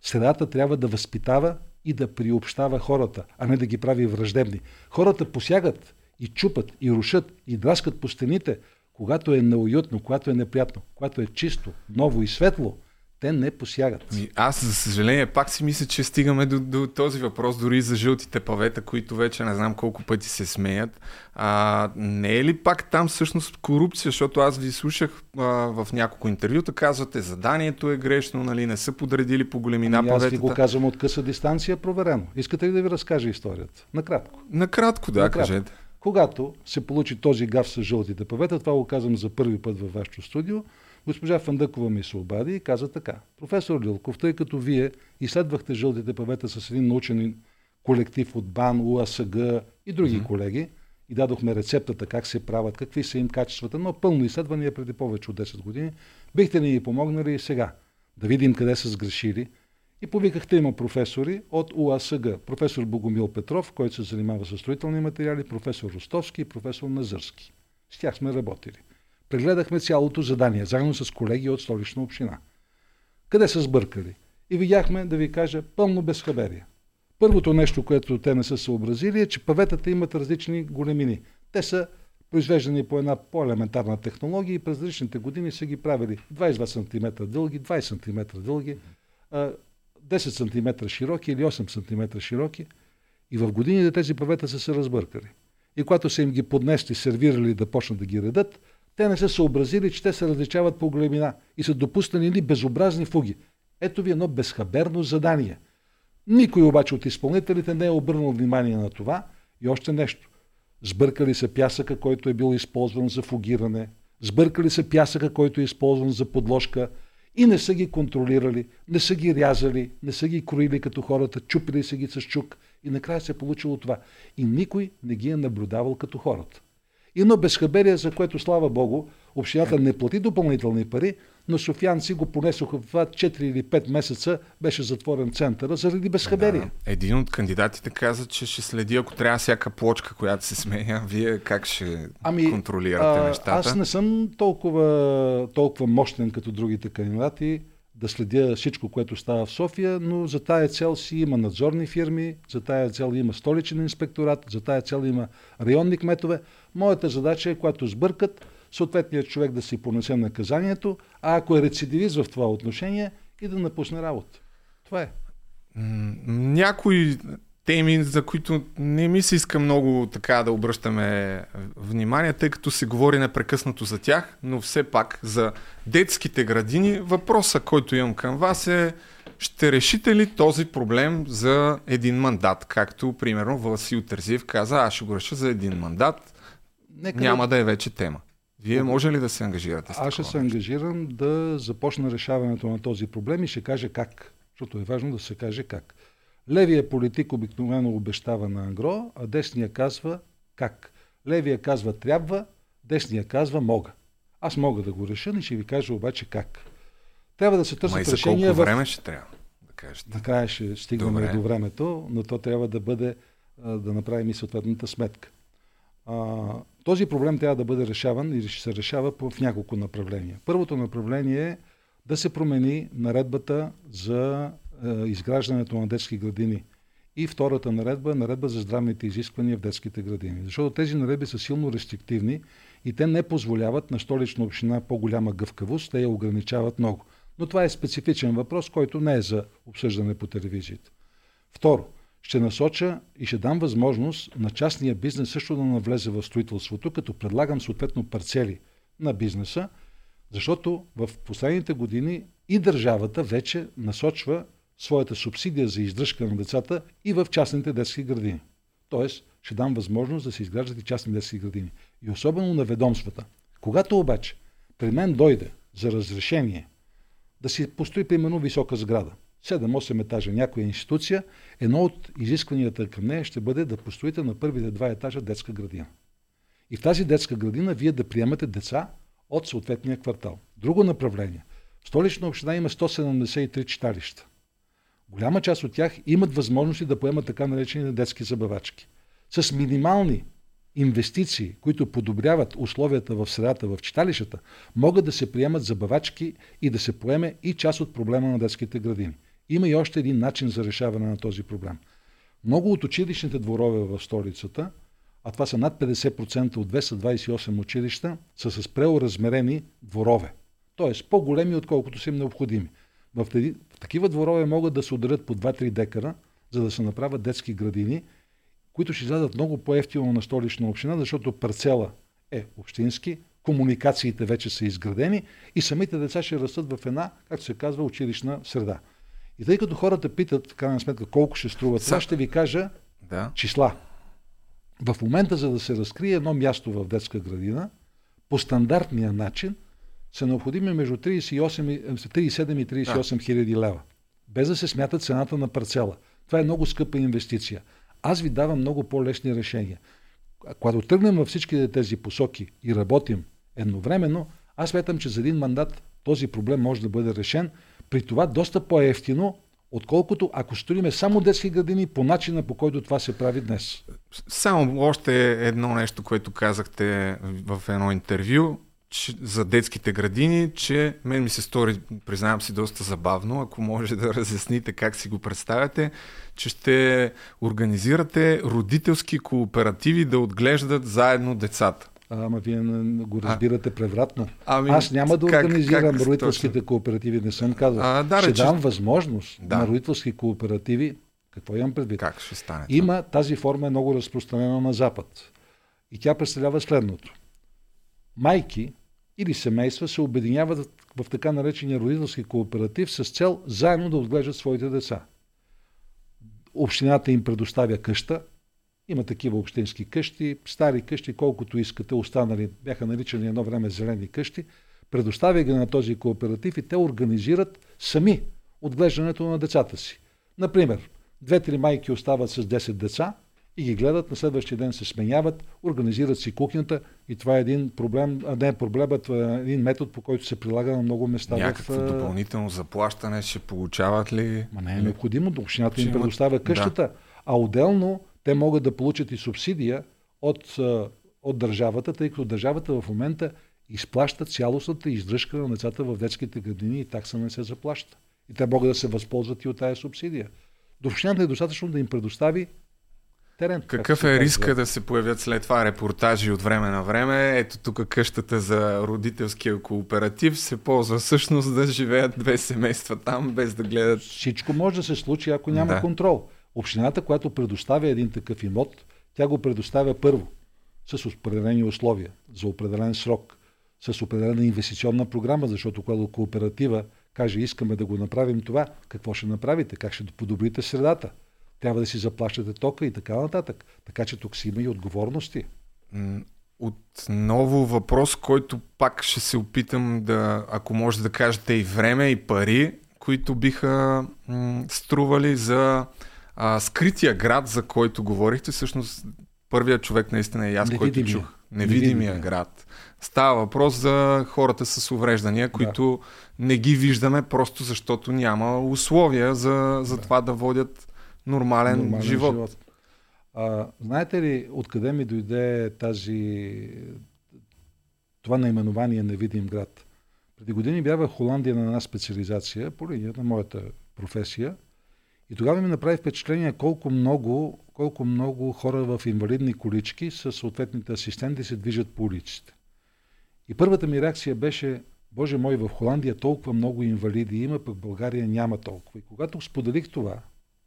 Speaker 2: Средата трябва да възпитава и да приобщава хората, а не да ги прави враждебни. Хората посягат и чупат, и рушат, и драскат по стените, когато е неуютно, когато е неприятно, когато е чисто, ново и светло – те не посягат.
Speaker 1: Ми, аз, за съжаление, пак си мисля, че стигаме до, до този въпрос, дори за жълтите павета, които вече не знам колко пъти се смеят. А, не е ли пак там всъщност корупция, защото аз ви слушах а, в няколко интервюта, казвате, заданието е грешно, нали, не са подредили по големина ами,
Speaker 2: паветата. Аз ви го казвам от къса дистанция, проверено. Искате ли да ви разкажа историята? Накратко.
Speaker 1: Накратко, да, Накратко. кажете.
Speaker 2: Когато се получи този гав с жълтите павета, това го казвам за първи път във вашето студио, Госпожа Фандъкова ми се обади и каза така. Професор Лилков, тъй като вие изследвахте жълтите павета с един научен колектив от БАН, УАСГ и други mm-hmm. колеги и дадохме рецептата как се правят, какви са им качествата, но пълно изследвания преди повече от 10 години. Бихте ни помогнали и сега да видим къде са сгрешили? И повикахте има професори от УАСГ. Професор Богомил Петров, който се занимава с строителни материали, професор Ростовски и професор Назърски. С тях сме работили. Прегледахме цялото задание, заедно с колеги от столична община. Къде са сбъркали? И видяхме, да ви кажа, пълно безхаберие. Първото нещо, което те не са съобразили е, че паветата имат различни големини. Те са произвеждани по една по-елементарна технология и през различните години са ги правили 22 см дълги, 20 см дълги, 10 см широки или 8 см широки. И в годините тези павета са се разбъркали. И когато са им ги поднесли, сервирали да почнат да ги редат, те не са съобразили, че те се различават по големина и са допуснали безобразни фуги. Ето ви едно безхаберно задание. Никой обаче от изпълнителите не е обърнал внимание на това и още нещо. Сбъркали са пясъка, който е бил използван за фугиране, сбъркали са пясъка, който е използван за подложка и не са ги контролирали, не са ги рязали, не са ги кроили като хората, чупили са ги с чук и накрая се е получило това. И никой не ги е наблюдавал като хората. Едно безхаберие, за което, слава Богу, общината не плати допълнителни пари, но софианци го понесоха в 4 или 5 месеца, беше затворен центъра заради безхаберие. Да,
Speaker 1: един от кандидатите каза, че ще следи, ако трябва всяка плочка, която се сменя, вие как ще ами, контролирате а, нещата?
Speaker 2: Аз не съм толкова, толкова мощен като другите кандидати да следя всичко, което става в София, но за тая цел си има надзорни фирми, за тая цел има столичен инспекторат, за тая цел има районни кметове. Моята задача е, когато сбъркат, съответният човек да си понесе наказанието, а ако е рецидивист в това отношение, и да напусне работа. Това е.
Speaker 1: Някои теми, за които не ми се иска много така да обръщаме внимание, тъй като се говори непрекъснато за тях, но все пак за детските градини въпроса, който имам към вас е ще решите ли този проблем за един мандат, както примерно Васил Терзиев каза, аз ще го реша за един мандат, Нека няма да... да е вече тема. Вие може ли да се ангажирате с
Speaker 2: Аз ще се ангажирам да започна решаването на този проблем и ще кажа как. Защото е важно да се каже как. Левия политик обикновено обещава на ангро, а десния казва как. Левия казва трябва, десния казва мога. Аз мога да го реша, и ще ви кажа обаче как. Трябва да се търсят
Speaker 1: Ма
Speaker 2: решения.
Speaker 1: Колко време ще трябва да кажете?
Speaker 2: Накрая ще стигнем Добре. до времето, но то трябва да бъде да направим и съответната сметка. А, този проблем трябва да бъде решаван или ще се решава в няколко направления. Първото направление е да се промени наредбата за изграждането на детски градини. И втората наредба е наредба за здравните изисквания в детските градини. Защото тези наредби са силно рестриктивни и те не позволяват на столична община по-голяма гъвкавост, те я ограничават много. Но това е специфичен въпрос, който не е за обсъждане по телевизията. Второ, ще насоча и ще дам възможност на частния бизнес също да навлезе в строителството, като предлагам съответно парцели на бизнеса, защото в последните години и държавата вече насочва своята субсидия за издръжка на децата и в частните детски градини. Тоест, ще дам възможност да се изграждат и частни детски градини. И особено на ведомствата. Когато обаче при мен дойде за разрешение да си построи примерно висока сграда, 7-8 етажа някоя институция, едно от изискванията към нея ще бъде да построите на първите два етажа детска градина. И в тази детска градина вие да приемате деца от съответния квартал. Друго направление. Столична община има 173 читалища. Голяма част от тях имат възможности да поемат така наречени детски забавачки. С минимални инвестиции, които подобряват условията в средата в читалищата, могат да се приемат забавачки и да се поеме и част от проблема на детските градини. Има и още един начин за решаване на този проблем. Много от училищните дворове в столицата, а това са над 50% от 228 училища, са с преоразмерени дворове. Тоест по-големи, отколкото са им необходими. В, в такива дворове могат да се отделят по 2-3 декара, за да се направят детски градини, които ще излязат много по-ефтино на столична община, защото парцела е общински, комуникациите вече са изградени и самите деца ще растат в една, както се казва, училищна среда. И тъй като хората питат, в крайна сметка, колко ще струва това, ще ви кажа да. числа. В момента, за да се разкрие едно място в детска градина, по стандартния начин са необходими между 38, 37 и 38 да. хиляди лева. Без да се смята цената на парцела. Това е много скъпа инвестиция. Аз ви давам много по-лесни решения. Когато тръгнем във всички тези посоки и работим едновременно, аз сметам, че за един мандат този проблем може да бъде решен, при това доста по-ефтино, отколкото ако строиме само детски градини по начина по който това се прави днес.
Speaker 1: Само още едно нещо, което казахте в едно интервю че, за детските градини, че мен ми се стори, признавам си, доста забавно, ако може да разясните как си го представяте, че ще организирате родителски кооперативи да отглеждат заедно децата.
Speaker 2: Ама вие го разбирате а, превратно. Ами, Аз няма да как, организирам как, родителските точно? кооперативи, не съм казал. А, да, ще рече... дам възможност да. на родителски кооперативи. Какво имам предвид?
Speaker 1: Как ще стане?
Speaker 2: Има тази форма е много разпространена на Запад. И тя представлява следното. Майки или семейства се обединяват в така наречения родителски кооператив с цел заедно да отглеждат своите деца. Общината им предоставя къща, има такива общински къщи, стари къщи, колкото искате, останали, бяха наричани едно време зелени къщи, предоставя ги на този кооператив и те организират сами отглеждането на децата си. Например, две-три майки остават с 10 деца – и ги гледат, на следващия ден се сменяват, организират си кухнята и това е един проблем, а не проблемът, това е един метод, по който се прилага на много места.
Speaker 1: Някакво в, допълнително заплащане ще получават ли?
Speaker 2: Ма не е необходимо, общината им предоставя къщата, да. а отделно те могат да получат и субсидия от, от държавата, тъй като държавата в момента изплаща цялостната издръжка на децата в детските градини и такса не се заплаща. И те могат да се възползват и от тази субсидия. До общината е достатъчно да им предостави терен.
Speaker 1: Какъв е риска да се появят след това репортажи от време на време? Ето тук къщата за родителския кооператив се ползва всъщност да живеят две семейства там, без да гледат.
Speaker 2: Всичко може да се случи, ако няма да. контрол. Общината, която предоставя един такъв имот, тя го предоставя първо с определени условия, за определен срок, с определена инвестиционна програма, защото когато кооператива каже искаме да го направим това, какво ще направите, как ще подобрите средата, трябва да си заплащате тока и така нататък. Така че тук си има и отговорности.
Speaker 1: Отново въпрос, който пак ще се опитам да, ако може да кажете и време, и пари, които биха м- стрували за а, скрития град, за който говорихте. Всъщност, първият човек наистина е аз, който чух. Невидимия, Невидимия град. Става въпрос за хората с увреждания, които да. не ги виждаме просто защото няма условия за, за да. това да водят нормален, нормален живот. живот.
Speaker 2: А, знаете ли откъде ми дойде тази, това наименование Невидим град? Преди години бях в Холандия на една специализация по линия на моята професия и тогава ми направи впечатление колко много, колко много хора в инвалидни колички с съответните асистенти се движат по улиците. И първата ми реакция беше, Боже мой, в Холандия толкова много инвалиди има, пък в България няма толкова. И когато споделих това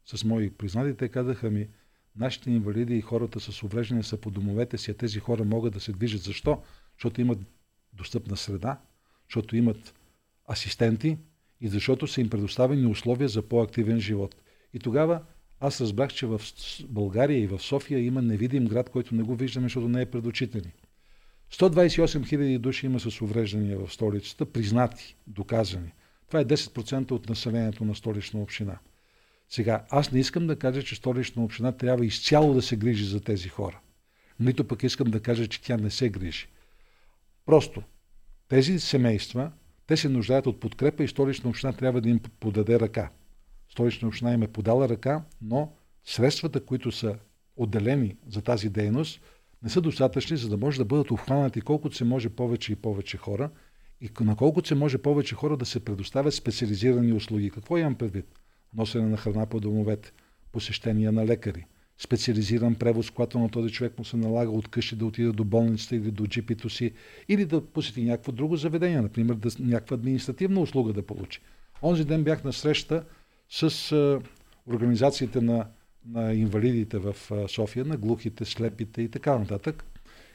Speaker 2: с мои признати, те казаха ми, нашите инвалиди и хората с увреждане са по домовете си, а тези хора могат да се движат. Защо? Защото имат достъпна среда, защото имат асистенти и защото са им предоставени условия за по-активен живот. И тогава аз разбрах, че в България и в София има невидим град, който не го виждаме, защото не е пред очите ни. 128 000 души има с увреждания в столицата, признати, доказани. Това е 10% от населението на столична община. Сега, аз не искам да кажа, че столична община трябва изцяло да се грижи за тези хора. Нито пък искам да кажа, че тя не се грижи. Просто тези семейства, те се нуждаят от подкрепа и столична община трябва да им подаде ръка. Столична община им е подала ръка, но средствата, които са отделени за тази дейност, не са достатъчни, за да може да бъдат обхванати колкото се може повече и повече хора и на колкото се може повече хора да се предоставят специализирани услуги. Какво имам предвид? Носене на храна по домовете, посещения на лекари, специализиран превоз, когато на този човек му се налага от къщи да отиде до болницата или до джипито си, или да посети някакво друго заведение, например да, някаква административна услуга да получи. Онзи ден бях на среща с а, организациите на, на инвалидите в а, София, на глухите, слепите и така нататък.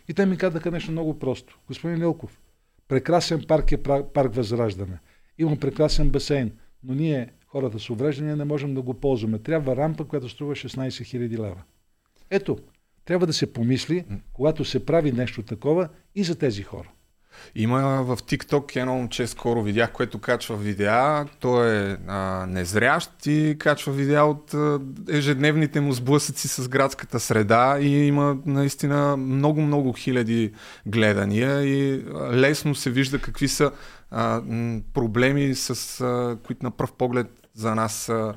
Speaker 2: И те ми казаха нещо много просто. Господин Лилков, прекрасен парк е парк Възраждане. Има прекрасен басейн, но ние хората с увреждания не можем да го ползваме. Трябва рампа, която струва 16 000 лева. Ето, трябва да се помисли, когато се прави нещо такова и за тези хора.
Speaker 1: Има в TikTok едно момче, скоро видях, което качва видеа. Той е а, незрящ и качва видеа от а, ежедневните му сблъсъци с градската среда и има наистина много-много хиляди гледания и лесно се вижда какви са а, проблеми, с а, които на пръв поглед за нас са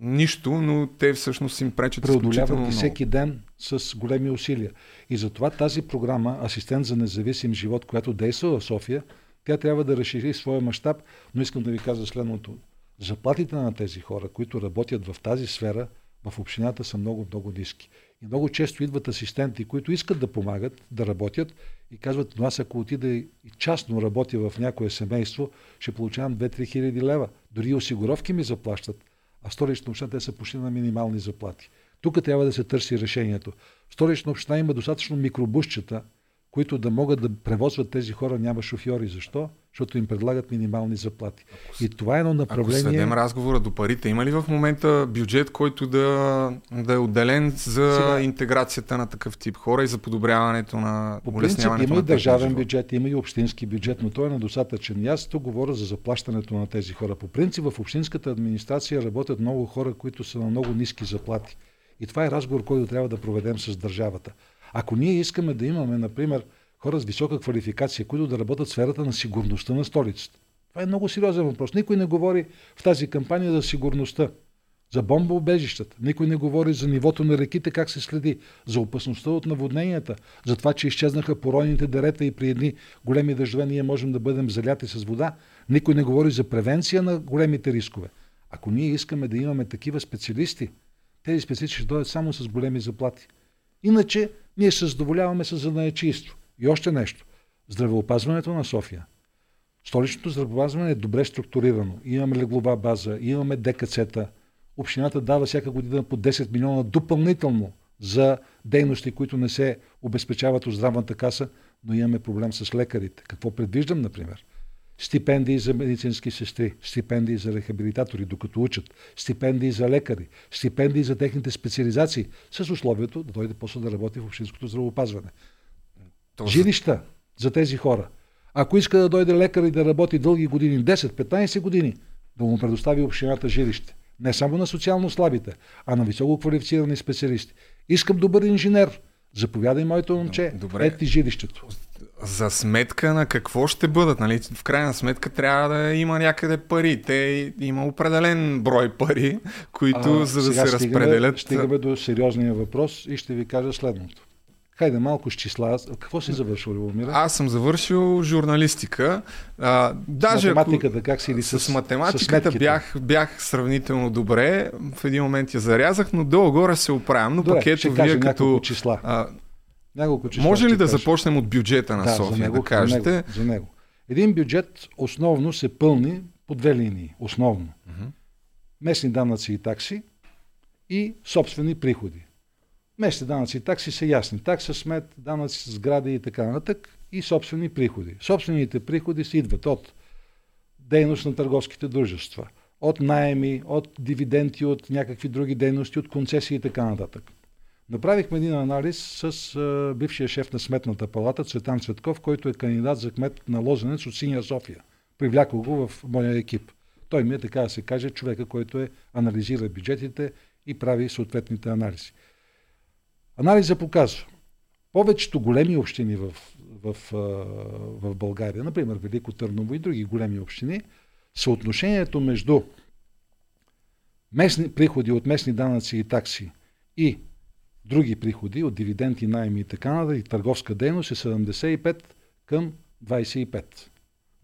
Speaker 1: нищо, но те всъщност им пречат
Speaker 2: Преодоляват ги всеки ден с големи усилия. И затова тази програма Асистент за независим живот, която действа в София, тя трябва да разшири своя мащаб, но искам да ви кажа следното. Заплатите на тези хора, които работят в тази сфера, в общината са много, много ниски. И много често идват асистенти, които искат да помагат, да работят и казват, но аз ако отида и частно работя в някое семейство, ще получавам 2-3 хиляди лева. Дори и осигуровки ми заплащат. А столична община те са почти на минимални заплати. Тук трябва да се търси решението. Столична община има достатъчно микробусчета, които да могат да превозват тези хора, няма шофьори. Защо? Защото им предлагат минимални заплати. Ако, и това е едно направление. Ако
Speaker 1: сведем разговора до парите, има ли в момента бюджет, който да, да е отделен за Сега, интеграцията на такъв тип хора и за подобряването на
Speaker 2: По принцип има и държавен бюджет, има и общински бюджет, но той е недостатъчен. И аз тук говоря за заплащането на тези хора. По принцип в общинската администрация работят много хора, които са на много ниски заплати. И това е разговор, който трябва да проведем с държавата. Ако ние искаме да имаме, например, хора с висока квалификация, които да работят в сферата на сигурността на столицата. Това е много сериозен въпрос. Никой не говори в тази кампания за сигурността, за бомбоубежищата. Никой не говори за нивото на реките, как се следи, за опасността от наводненията, за това, че изчезнаха поройните дерета и при едни големи дъждове ние можем да бъдем заляти с вода. Никой не говори за превенция на големите рискове. Ако ние искаме да имаме такива специалисти, тези специалисти ще дойдат само с големи заплати. Иначе ние се задоволяваме с занаячийство. И още нещо. Здравеопазването на София. Столичното здравеопазване е добре структурирано. Имаме леглова база, имаме ДКЦ-та. Общината дава всяка година по 10 милиона допълнително за дейности, които не се обезпечават от здравната каса, но имаме проблем с лекарите. Какво предвиждам, например? Стипендии за медицински сестри, стипендии за рехабилитатори, докато учат, стипендии за лекари, стипендии за техните специализации, с условието да дойде после да работи в общинското здравеопазване. Точно. Жилища за тези хора. Ако иска да дойде лекар и да работи дълги години, 10-15 години, да му предостави общината жилище. Не само на социално слабите, а на високо квалифицирани специалисти. Искам добър инженер. Заповядай, моето момче. Добре. Ето ти жилището.
Speaker 1: За сметка на какво ще бъдат? Нали? В крайна сметка трябва да има някъде пари. Те има определен брой пари, които а, за да се стигаме, разпределят.
Speaker 2: Стигаме до сериозния въпрос и ще ви кажа следното. Хайде малко с числа. Какво си завършил, Любомира?
Speaker 1: Аз съм завършил журналистика. А,
Speaker 2: даже с математиката как си или с,
Speaker 1: с математиката с бях, бях сравнително добре. В един момент я зарязах, но долу-горе се оправям. Но Добре, пък ето вие като...
Speaker 2: числа. А, няколко числа.
Speaker 1: Може ли да кажа. започнем от бюджета на да, София, за него, да кажете?
Speaker 2: За него, за него. Един бюджет основно се пълни по две линии. Основно. Uh-huh. Местни данъци и такси и собствени приходи. Местни данъци и такси са ясни. Такса, смет, данъци, сгради и така нататък и собствени приходи. Собствените приходи се идват от дейност на търговските дружества, от найеми, от дивиденти, от някакви други дейности, от концесии и така нататък. Направихме един анализ с а, бившия шеф на Сметната палата Цветан Цветков, който е кандидат за кмет на Лозенец от Синя София Привлякох го в моя екип. Той ми е, така да се каже, човека, който е анализира бюджетите и прави съответните анализи. Анализа показва, повечето големи общини в, в, в България, например Велико Търново и други големи общини, съотношението между местни приходи от местни данъци и такси и други приходи от дивиденти, найми и така и търговска дейност е 75 към 25.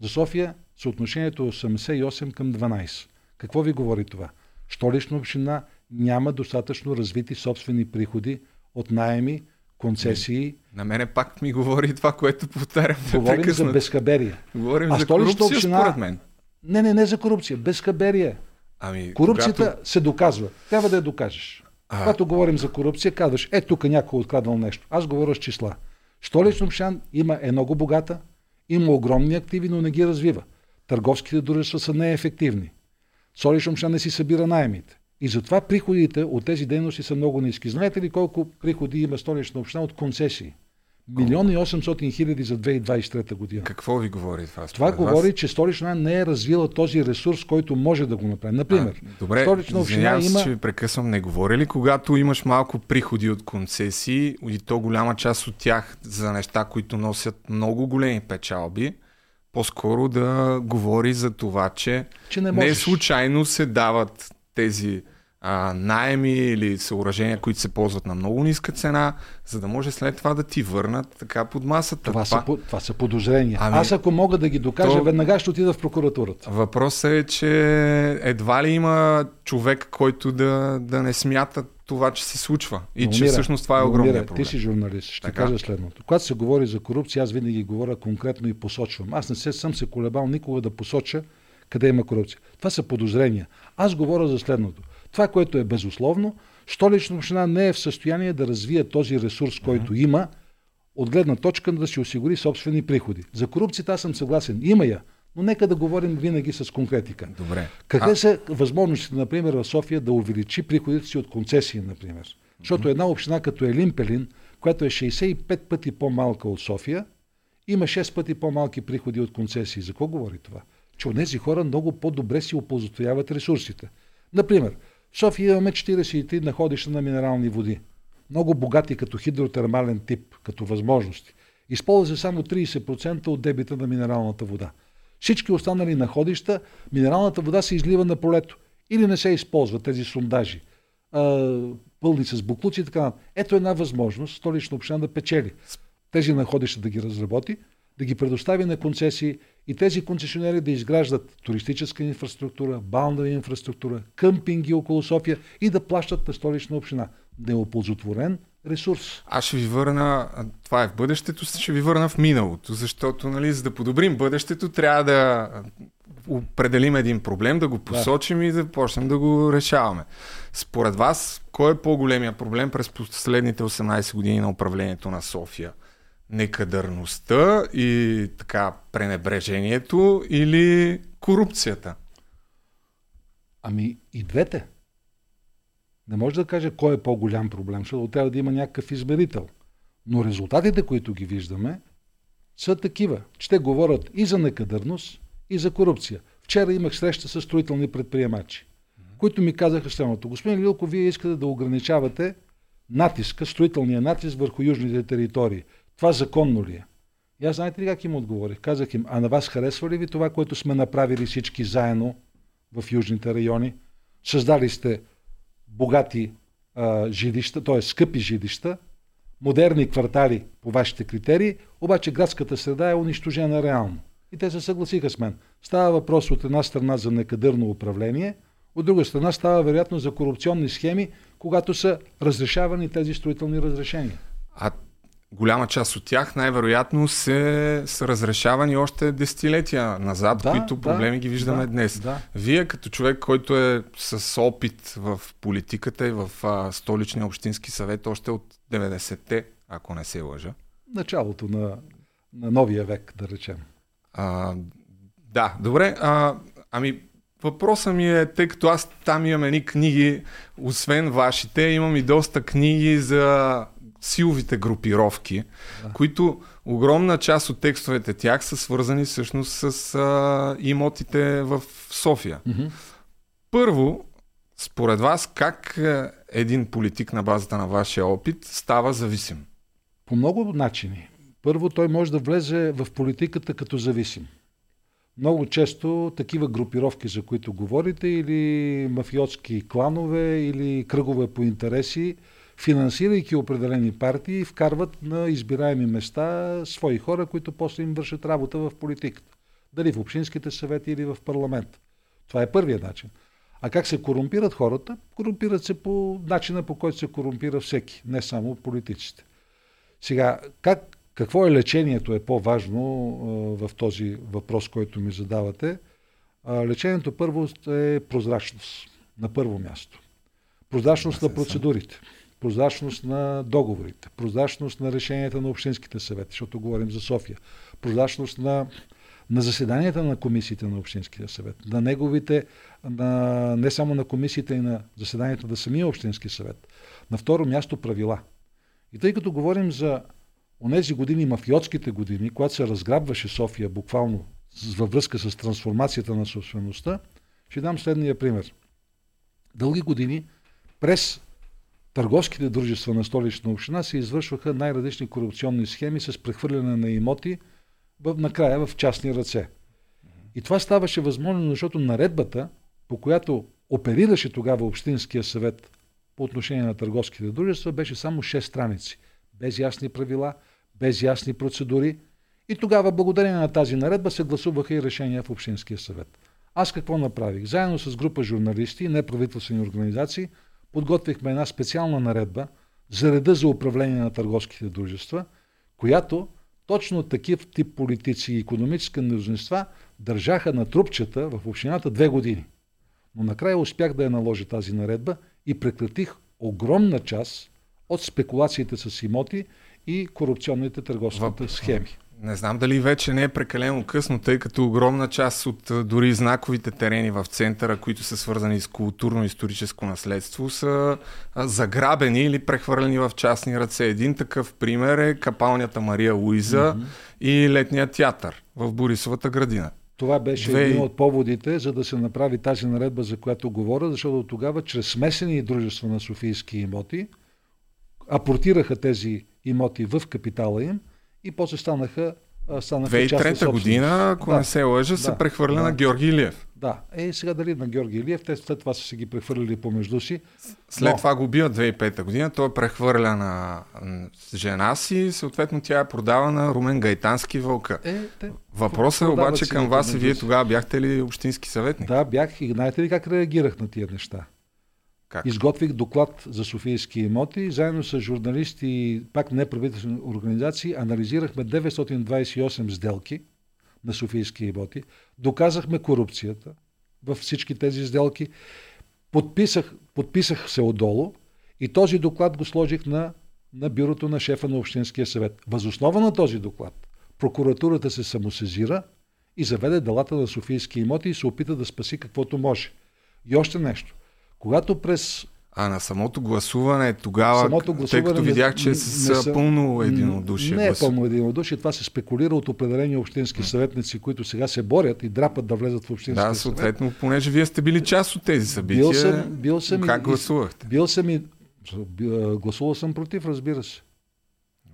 Speaker 2: За София съотношението е 88 към 12. Какво ви говори това? Столична община няма достатъчно развити собствени приходи от найеми, концесии.
Speaker 1: На мене пак ми говори това, което повтарям.
Speaker 2: Говорим за безхаберие.
Speaker 1: Говорим а за корупция, община... според мен.
Speaker 2: Не, не, не за корупция, безхаберие.
Speaker 1: Ами,
Speaker 2: Корупцията
Speaker 1: когато...
Speaker 2: се доказва. Трябва да я докажеш. А... Когато говорим за корупция, казваш, е, тук някой е откраднал нещо. Аз говоря с числа. Столична община има е много богата, има огромни активи, но не ги развива. Търговските дружества са неефективни. Столична община не си събира найемите. И затова приходите от тези дейности са много ниски. Знаете ли колко приходи има столична община от концесии? Милион и 800 хиляди за 2023 година.
Speaker 1: Какво ви говори това?
Speaker 2: Това говори, че столична не е развила този ресурс, който може да го направи. Например,
Speaker 1: а, добре,
Speaker 2: столична община
Speaker 1: има... че ви прекъсвам. Не говори ли, когато имаш малко приходи от концесии и то голяма част от тях за неща, които носят много големи печалби, по-скоро да говори за това, че,
Speaker 2: че не,
Speaker 1: не случайно се дават тези а, найеми или съоръжения, които се ползват на много ниска цена, за да може след това да ти върнат така под масата.
Speaker 2: Това, това... Са, това са подозрения. Ами, Аз ако мога да ги докажа, то... веднага ще отида в прокуратурата.
Speaker 1: Въпросът е, че едва ли има човек, който да, да не смята това, че се случва. И но, че мира, всъщност това е огромният проблем.
Speaker 2: Ти си журналист. Ще така. кажа следното. Когато се говори за корупция, аз винаги говоря конкретно и посочвам. Аз не се, съм се колебал никога да посоча къде има корупция. Това са подозрения. Аз говоря за следното. Това, което е безусловно, столична община не е в състояние да развие този ресурс, който mm-hmm. има, от гледна точка да си осигури собствени приходи. За корупцията аз съм съгласен. Има я. Но нека да говорим винаги с конкретика.
Speaker 1: Добре.
Speaker 2: Какви а... са възможностите, например, в София да увеличи приходите си от концесии, например? Защото една община като Елин Пелин, която е 65 пъти по-малка от София, има 6 пъти по-малки приходи от концесии. За какво говори това? Че тези хора много по-добре си оползотворяват ресурсите. Например, София имаме 43 находища на минерални води. Много богати като хидротермален тип, като възможности. Използва се само 30% от дебита на минералната вода. Всички останали находища, минералната вода се излива на полето. Или не се използват тези сондажи, а, пълни с буклуци и така Ето една възможност столична община да печели. Тези находища да ги разработи, да ги предостави на концесии и тези концесионери да изграждат туристическа инфраструктура, балнова инфраструктура, къмпинги около София и да плащат на столична община. Неоползотворен ресурс.
Speaker 1: Аз ще ви върна, това е в бъдещето, ще ви върна в миналото, защото нали, за да подобрим бъдещето трябва да определим един проблем, да го посочим да. и да почнем да го решаваме. Според вас, кой е по-големия проблем през последните 18 години на управлението на София? Некадърността и така пренебрежението или корупцията?
Speaker 2: Ами и двете. Не може да каже кой е по-голям проблем, защото трябва да има някакъв измерител. Но резултатите, които ги виждаме, са такива, че те говорят и за некадърност, и за корупция. Вчера имах среща с строителни предприемачи, които ми казаха следното. Господин Лилко, вие искате да ограничавате натиска, строителния натиск върху южните територии. Това законно ли е? И аз знаете ли как им отговорих? Казах им, а на вас харесва ли ви това, което сме направили всички заедно в южните райони? Създали сте богати а, жилища, т.е. скъпи жилища, модерни квартали по вашите критерии, обаче градската среда е унищожена реално. И те се съгласиха с мен. Става въпрос от една страна за некадърно управление, от друга страна става вероятно за корупционни схеми, когато са разрешавани тези строителни разрешения.
Speaker 1: А голяма част от тях най-вероятно се, са разрешавани още десетилетия назад, да, които проблеми да, ги виждаме да, днес. Да. Вие като човек, който е с опит в политиката и в а, столичния общински съвет още от 90-те, ако не се лъжа.
Speaker 2: Началото на, на новия век, да речем.
Speaker 1: А, да, добре. А, ами, въпросът ми е, тъй като аз там имам едни книги, освен вашите, имам и доста книги за силовите групировки, да. които огромна част от текстовете тях са свързани всъщност с а, имотите в София. Mm-hmm. Първо, според вас, как един политик на базата на вашия опит става зависим?
Speaker 2: По много начини. Първо, той може да влезе в политиката като зависим. Много често такива групировки, за които говорите, или мафиотски кланове, или кръгове по интереси, финансирайки определени партии, вкарват на избираеми места свои хора, които после им вършат работа в политиката. Дали в общинските съвети или в парламент. Това е първият начин. А как се корумпират хората? Корумпират се по начина по който се корумпира всеки, не само политиците. Сега, как, какво е лечението е по-важно в този въпрос, който ми задавате. лечението първо е прозрачност. На първо място. Прозрачност на процедурите. Прозрачност на договорите. Прозрачност на решенията на общинските съвети, защото говорим за София. Прозрачност на, на заседанията на комисиите на Общинския съвет. На неговите, на, не само на комисиите, и на заседанията на самия Общински съвет. На второ място правила. И тъй като говорим за онези години, мафиотските години, когато се разграбваше София буквално във връзка с трансформацията на собствеността, ще дам следния пример. Дълги години през търговските дружества на столична община се извършваха най-различни корупционни схеми с прехвърляне на имоти в, накрая в частни ръце. И това ставаше възможно, защото наредбата, по която оперираше тогава Общинския съвет по отношение на търговските дружества, беше само 6 страници. Без ясни правила, без ясни процедури. И тогава, благодарение на тази наредба, се гласуваха и решения в Общинския съвет. Аз какво направих? Заедно с група журналисти и неправителствени организации подготвихме една специална наредба за реда за управление на търговските дружества, която точно такив тип политици и економически мнозинства държаха на трупчета в общината две години. Но накрая успях да я наложа тази наредба и прекратих огромна част от спекулациите с имоти и корупционните търговски Въп... схеми.
Speaker 1: Не знам дали вече не е прекалено късно, тъй като огромна част от дори знаковите терени в центъра, които са свързани с културно-историческо наследство, са заграбени или прехвърлени в частни ръце. Един такъв пример е капалнята Мария Луиза mm-hmm. и летния театър в Борисовата градина.
Speaker 2: Това беше Две... един от поводите, за да се направи тази наредба, за която говоря, защото тогава чрез смесени дружества на Софийски имоти апортираха тези имоти в капитала им и после станаха станаха
Speaker 1: 2003 година, ако да. не се лъжа, да. се прехвърля да. на Георги Илиев.
Speaker 2: Да, е сега дали на Георги Илиев, те след това са се ги прехвърлили помежду си.
Speaker 1: След но... това го убиват 2005 година, той е прехвърля на жена си, съответно тя е продава на Румен Гайтански вълка. Е, те, Въпросът е обаче към вас вие тогава бяхте ли общински съветник?
Speaker 2: Да, бях и знаете ли как реагирах на тия неща? Как? Изготвих доклад за Софийски имоти. Заедно с журналисти и пак неправителствени организации анализирахме 928 сделки на Софийски имоти. Доказахме корупцията във всички тези сделки. Подписах, подписах се отдолу и този доклад го сложих на, на бюрото на шефа на Общинския съвет. Възоснова на този доклад прокуратурата се самосезира и заведе делата на Софийски имоти и се опита да спаси каквото може. И още нещо – когато през
Speaker 1: а на самото гласуване тогава, самото гласуване тъй като видях, че не, са пълно единодушие.
Speaker 2: Не е пълно единодушие, това се спекулира от определени общински съветници, които сега се борят и драпат да влезат в общински
Speaker 1: Да, съответно, съвет. понеже вие сте били част от тези събития, бил съм, бил съм как и, гласувахте?
Speaker 2: Бил съм и... Гласувал съм против, разбира се.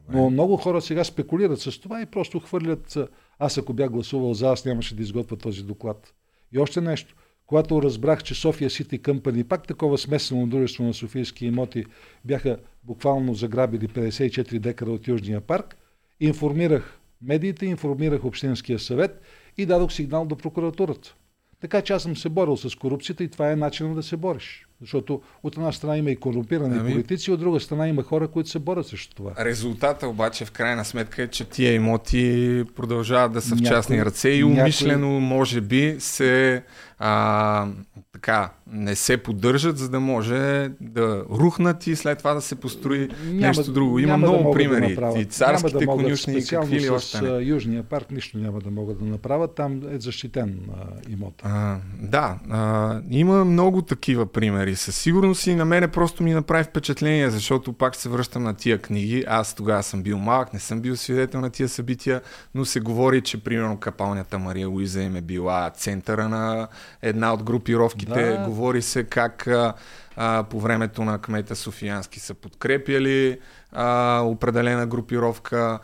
Speaker 2: Но много хора сега спекулират с това и просто хвърлят... Аз ако бях гласувал за, аз нямаше да изготвя този доклад. И още нещо когато разбрах, че София Сити Къмпани, пак такова смесено дружество на софийски имоти, бяха буквално заграбили 54 декара от Южния парк, информирах медиите, информирах Общинския съвет и дадох сигнал до прокуратурата. Така че аз съм се борил с корупцията и това е начинът да се бориш. Защото от една страна има и корумпирани ами... политици, от друга страна има хора, които се борят срещу това.
Speaker 1: Резултата обаче в крайна сметка е, че тия имоти продължават да са в частни ръце и умишлено, някой... може би, се а, така, не се поддържат, за да може да рухнат и след това да се построи няма, нещо друго. Има много да примери. Да и царските да конюшни, и какви ли още
Speaker 2: не. Южния парк нищо няма да могат да направят. Там е защитен а, имот.
Speaker 1: А, да, а, има много такива примери Ами със сигурност и на мене просто ми направи впечатление, защото пак се връщам на тия книги. Аз тогава съм бил малък, не съм бил свидетел на тия събития, но се говори, че примерно капалнята Мария Луиза им е била центъра на една от групировките. Да. Говори се как а, по времето на кмета Софиянски са подкрепяли а, определена групировка,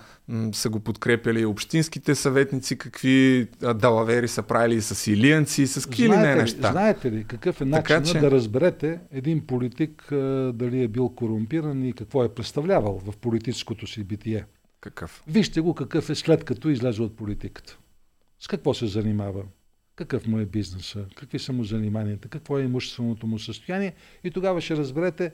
Speaker 1: са го подкрепяли общинските съветници, какви далавери са правили с илиянци, с какви ли не неща.
Speaker 2: Знаете ли какъв е начинът че... да разберете един политик дали е бил корумпиран и какво е представлявал в политическото си битие?
Speaker 1: Какъв?
Speaker 2: Вижте го какъв е след като излезе от политиката. С какво се занимава? какъв му е бизнеса, какви са му заниманията, какво е имущественото му състояние и тогава ще разберете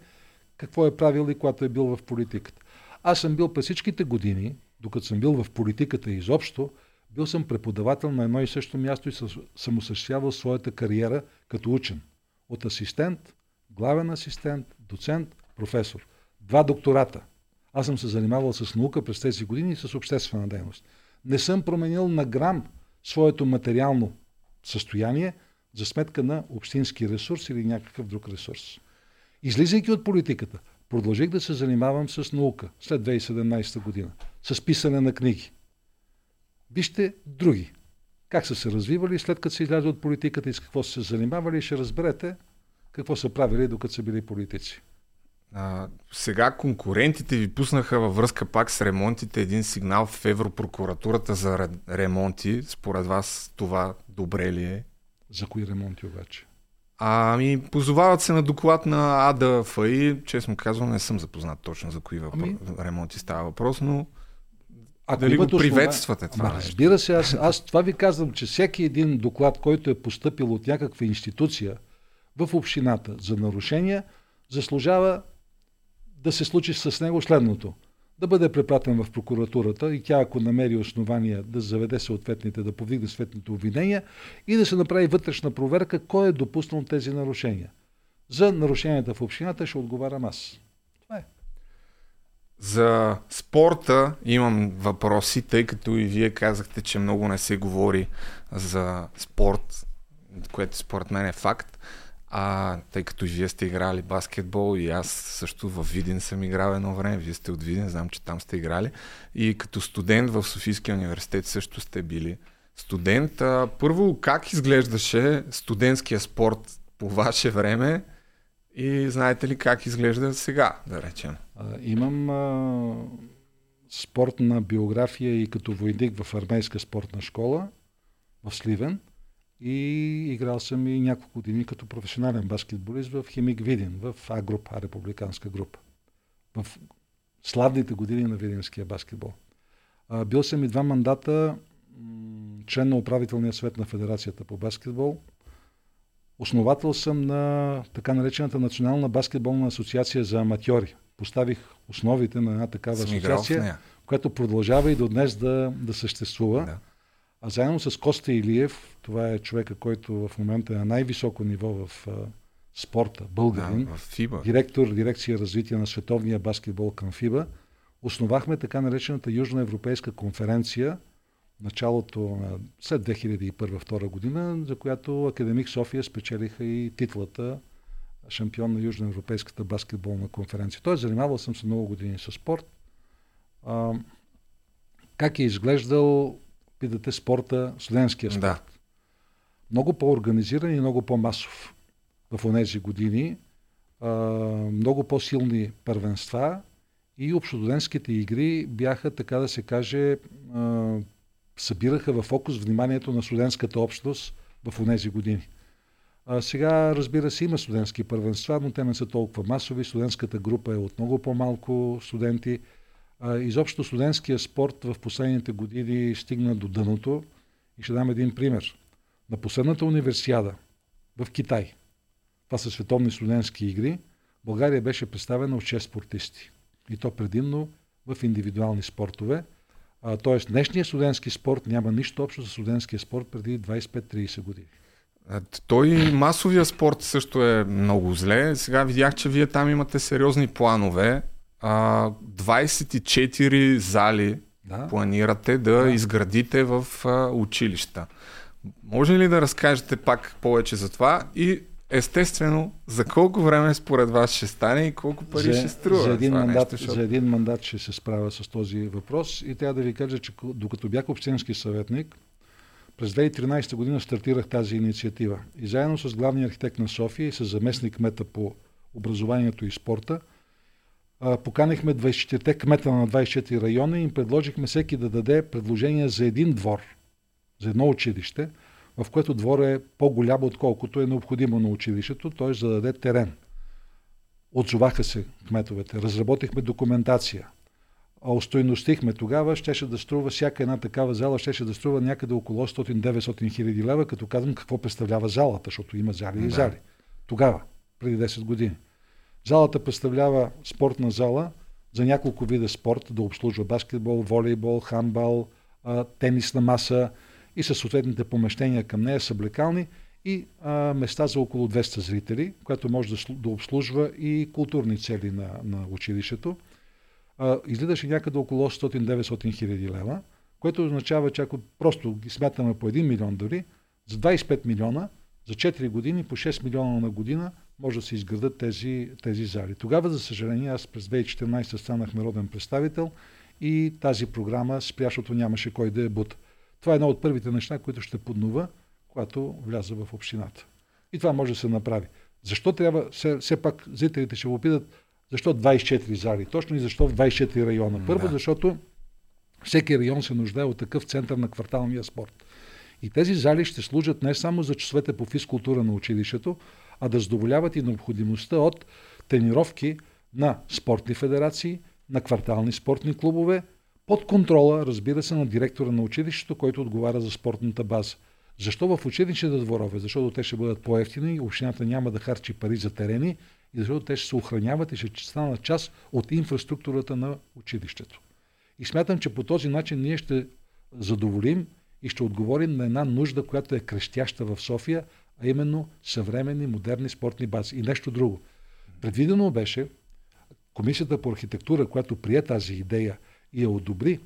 Speaker 2: какво е правил и когато е бил в политиката. Аз съм бил през всичките години, докато съм бил в политиката изобщо, бил съм преподавател на едно и също място и съм осъществявал своята кариера като учен. От асистент, главен асистент, доцент, професор. Два доктората. Аз съм се занимавал с наука през тези години и с обществена дейност. Не съм променил на грам своето материално състояние за сметка на общински ресурс или някакъв друг ресурс. Излизайки от политиката, продължих да се занимавам с наука след 2017 година, с писане на книги. Вижте други. Как са се развивали след като са излязли от политиката и с какво са се занимавали, ще разберете какво са правили докато са били политици.
Speaker 1: А, сега конкурентите ви пуснаха във връзка пак с ремонтите един сигнал в Европрокуратурата за ремонти. Според вас това добре ли е?
Speaker 2: За кои ремонти обаче?
Speaker 1: Ами, позовават се на доклад на АДФИ. Честно казвам, не съм запознат точно за кои въпро... ами... ремонти става въпрос, но
Speaker 2: ако
Speaker 1: Дали го приветствате това
Speaker 2: Ама, Разбира се, аз, аз това ви казвам, че всеки един доклад, който е поступил от някаква институция в общината за нарушения, заслужава да се случи с него следното. Да бъде препратен в прокуратурата и тя, ако намери основания да заведе съответните, да повдигне съответните обвинения и да се направи вътрешна проверка кой е допуснал тези нарушения. За нарушенията в общината ще отговарям аз. Това е.
Speaker 1: За спорта имам въпроси, тъй като и вие казахте, че много не се говори за спорт, което според мен е факт. А, тъй като вие сте играли баскетбол и аз също в Видин съм играл едно време, вие сте от Видин, знам, че там сте играли. И като студент в Софийския университет също сте били студент. А, първо, как изглеждаше студентския спорт по ваше време и знаете ли как изглежда сега, да речем?
Speaker 2: А, имам а, спортна биография и като войник в армейска спортна школа в Сливен – и играл съм и няколко години като професионален баскетболист в Химик Видин, в А-група, републиканска група. В славните години на видинския баскетбол. А, бил съм и два мандата член на управителния свет на Федерацията по баскетбол. Основател съм на така наречената Национална баскетболна асоциация за аматьори. Поставих основите на една такава асоциация, която продължава и до днес да, да съществува. Да. А заедно с Коста Илиев, това е човека, който в момента е на най-високо ниво в а, спорта, българин,
Speaker 1: да, в ФИБА.
Speaker 2: директор дирекция развитие на световния баскетбол към ФИБА, основахме така наречената Южноевропейска конференция началото на след 2001-2002 година, за която Академик София спечелиха и титлата шампион на Южноевропейската баскетболна конференция. Той е занимавал съм се много години с спорт. А, как е изглеждал питате спорта, студентския спорт. Да. Много по-организиран и много по-масов в тези години. А, много по-силни първенства и общодудентските игри бяха, така да се каже, а, събираха в фокус вниманието на студентската общност в тези години. А, сега, разбира се, има студентски първенства, но те не са толкова масови. Студентската група е от много по-малко студенти. Изобщо студентския спорт в последните години стигна до дъното. И ще дам един пример. На последната универсиада в Китай, това са световни студентски игри, България беше представена от 6 спортисти. И то предимно в индивидуални спортове. А, тоест, днешния студентски спорт няма нищо общо с студентския спорт преди 25-30 години.
Speaker 1: Той масовия спорт също е много зле. Сега видях, че вие там имате сериозни планове а, 24 зали да. планирате да, да изградите в а, училища. Може ли да разкажете пак повече за това? И естествено, за колко време според вас ще стане и колко пари
Speaker 2: за,
Speaker 1: ще струва?
Speaker 2: За един, мандат,
Speaker 1: нещо, защото...
Speaker 2: за един мандат ще се справя с този въпрос и трябва да ви кажа, че докато бях общински съветник, през 2013 година стартирах тази инициатива и заедно с главния архитект на София и с заместник кмета по образованието и спорта, поканихме 24-те кмета на 24 района и им предложихме всеки да даде предложение за един двор, за едно училище, в което двор е по-голям, отколкото е необходимо на училището, т.е. за да даде терен. Отзоваха се кметовете, разработихме документация, а устойностихме тогава, щеше да струва всяка една такава зала, щеше да струва някъде около 100-900 хиляди лева, като казвам какво представлява залата, защото има зали и зали. Тогава, преди 10 години. Залата представлява спортна зала за няколко вида спорт, да обслужва баскетбол, волейбол, хамбал, тенисна маса и със съответните помещения към нея, съблекални и а, места за около 200 зрители, което може да, да обслужва и културни цели на, на училището. А, излизаше някъде около 800-900 хиляди лева, което означава, че ако просто ги смятаме по 1 милион дори, за 25 милиона, за 4 години по 6 милиона на година може да се изградат тези, тези зали. Тогава, за съжаление, аз през 2014 станах народен представител и тази програма спря, защото нямаше кой да е бут. Това е едно от първите неща, които ще поднува, когато вляза в общината. И това може да се направи. Защо трябва, все, все пак зрителите ще го питат, защо 24 зали? Точно и защо в 24 района? Първо, да. защото всеки район се нуждае от такъв център на кварталния спорт. И тези зали ще служат не само за часовете по физкултура на училището, а да задоволяват и необходимостта от тренировки на спортни федерации, на квартални спортни клубове, под контрола, разбира се, на директора на училището, който отговаря за спортната база. Защо в училищните дворове? Защото те ще бъдат по-ефтини общината няма да харчи пари за терени и защото те ще се охраняват и ще станат част от инфраструктурата на училището. И смятам, че по този начин ние ще задоволим и ще отговорим на една нужда, която е крещяща в София, а именно съвременни, модерни спортни бази. И нещо друго. Предвидено беше Комисията по архитектура, която прие тази идея и я одобри,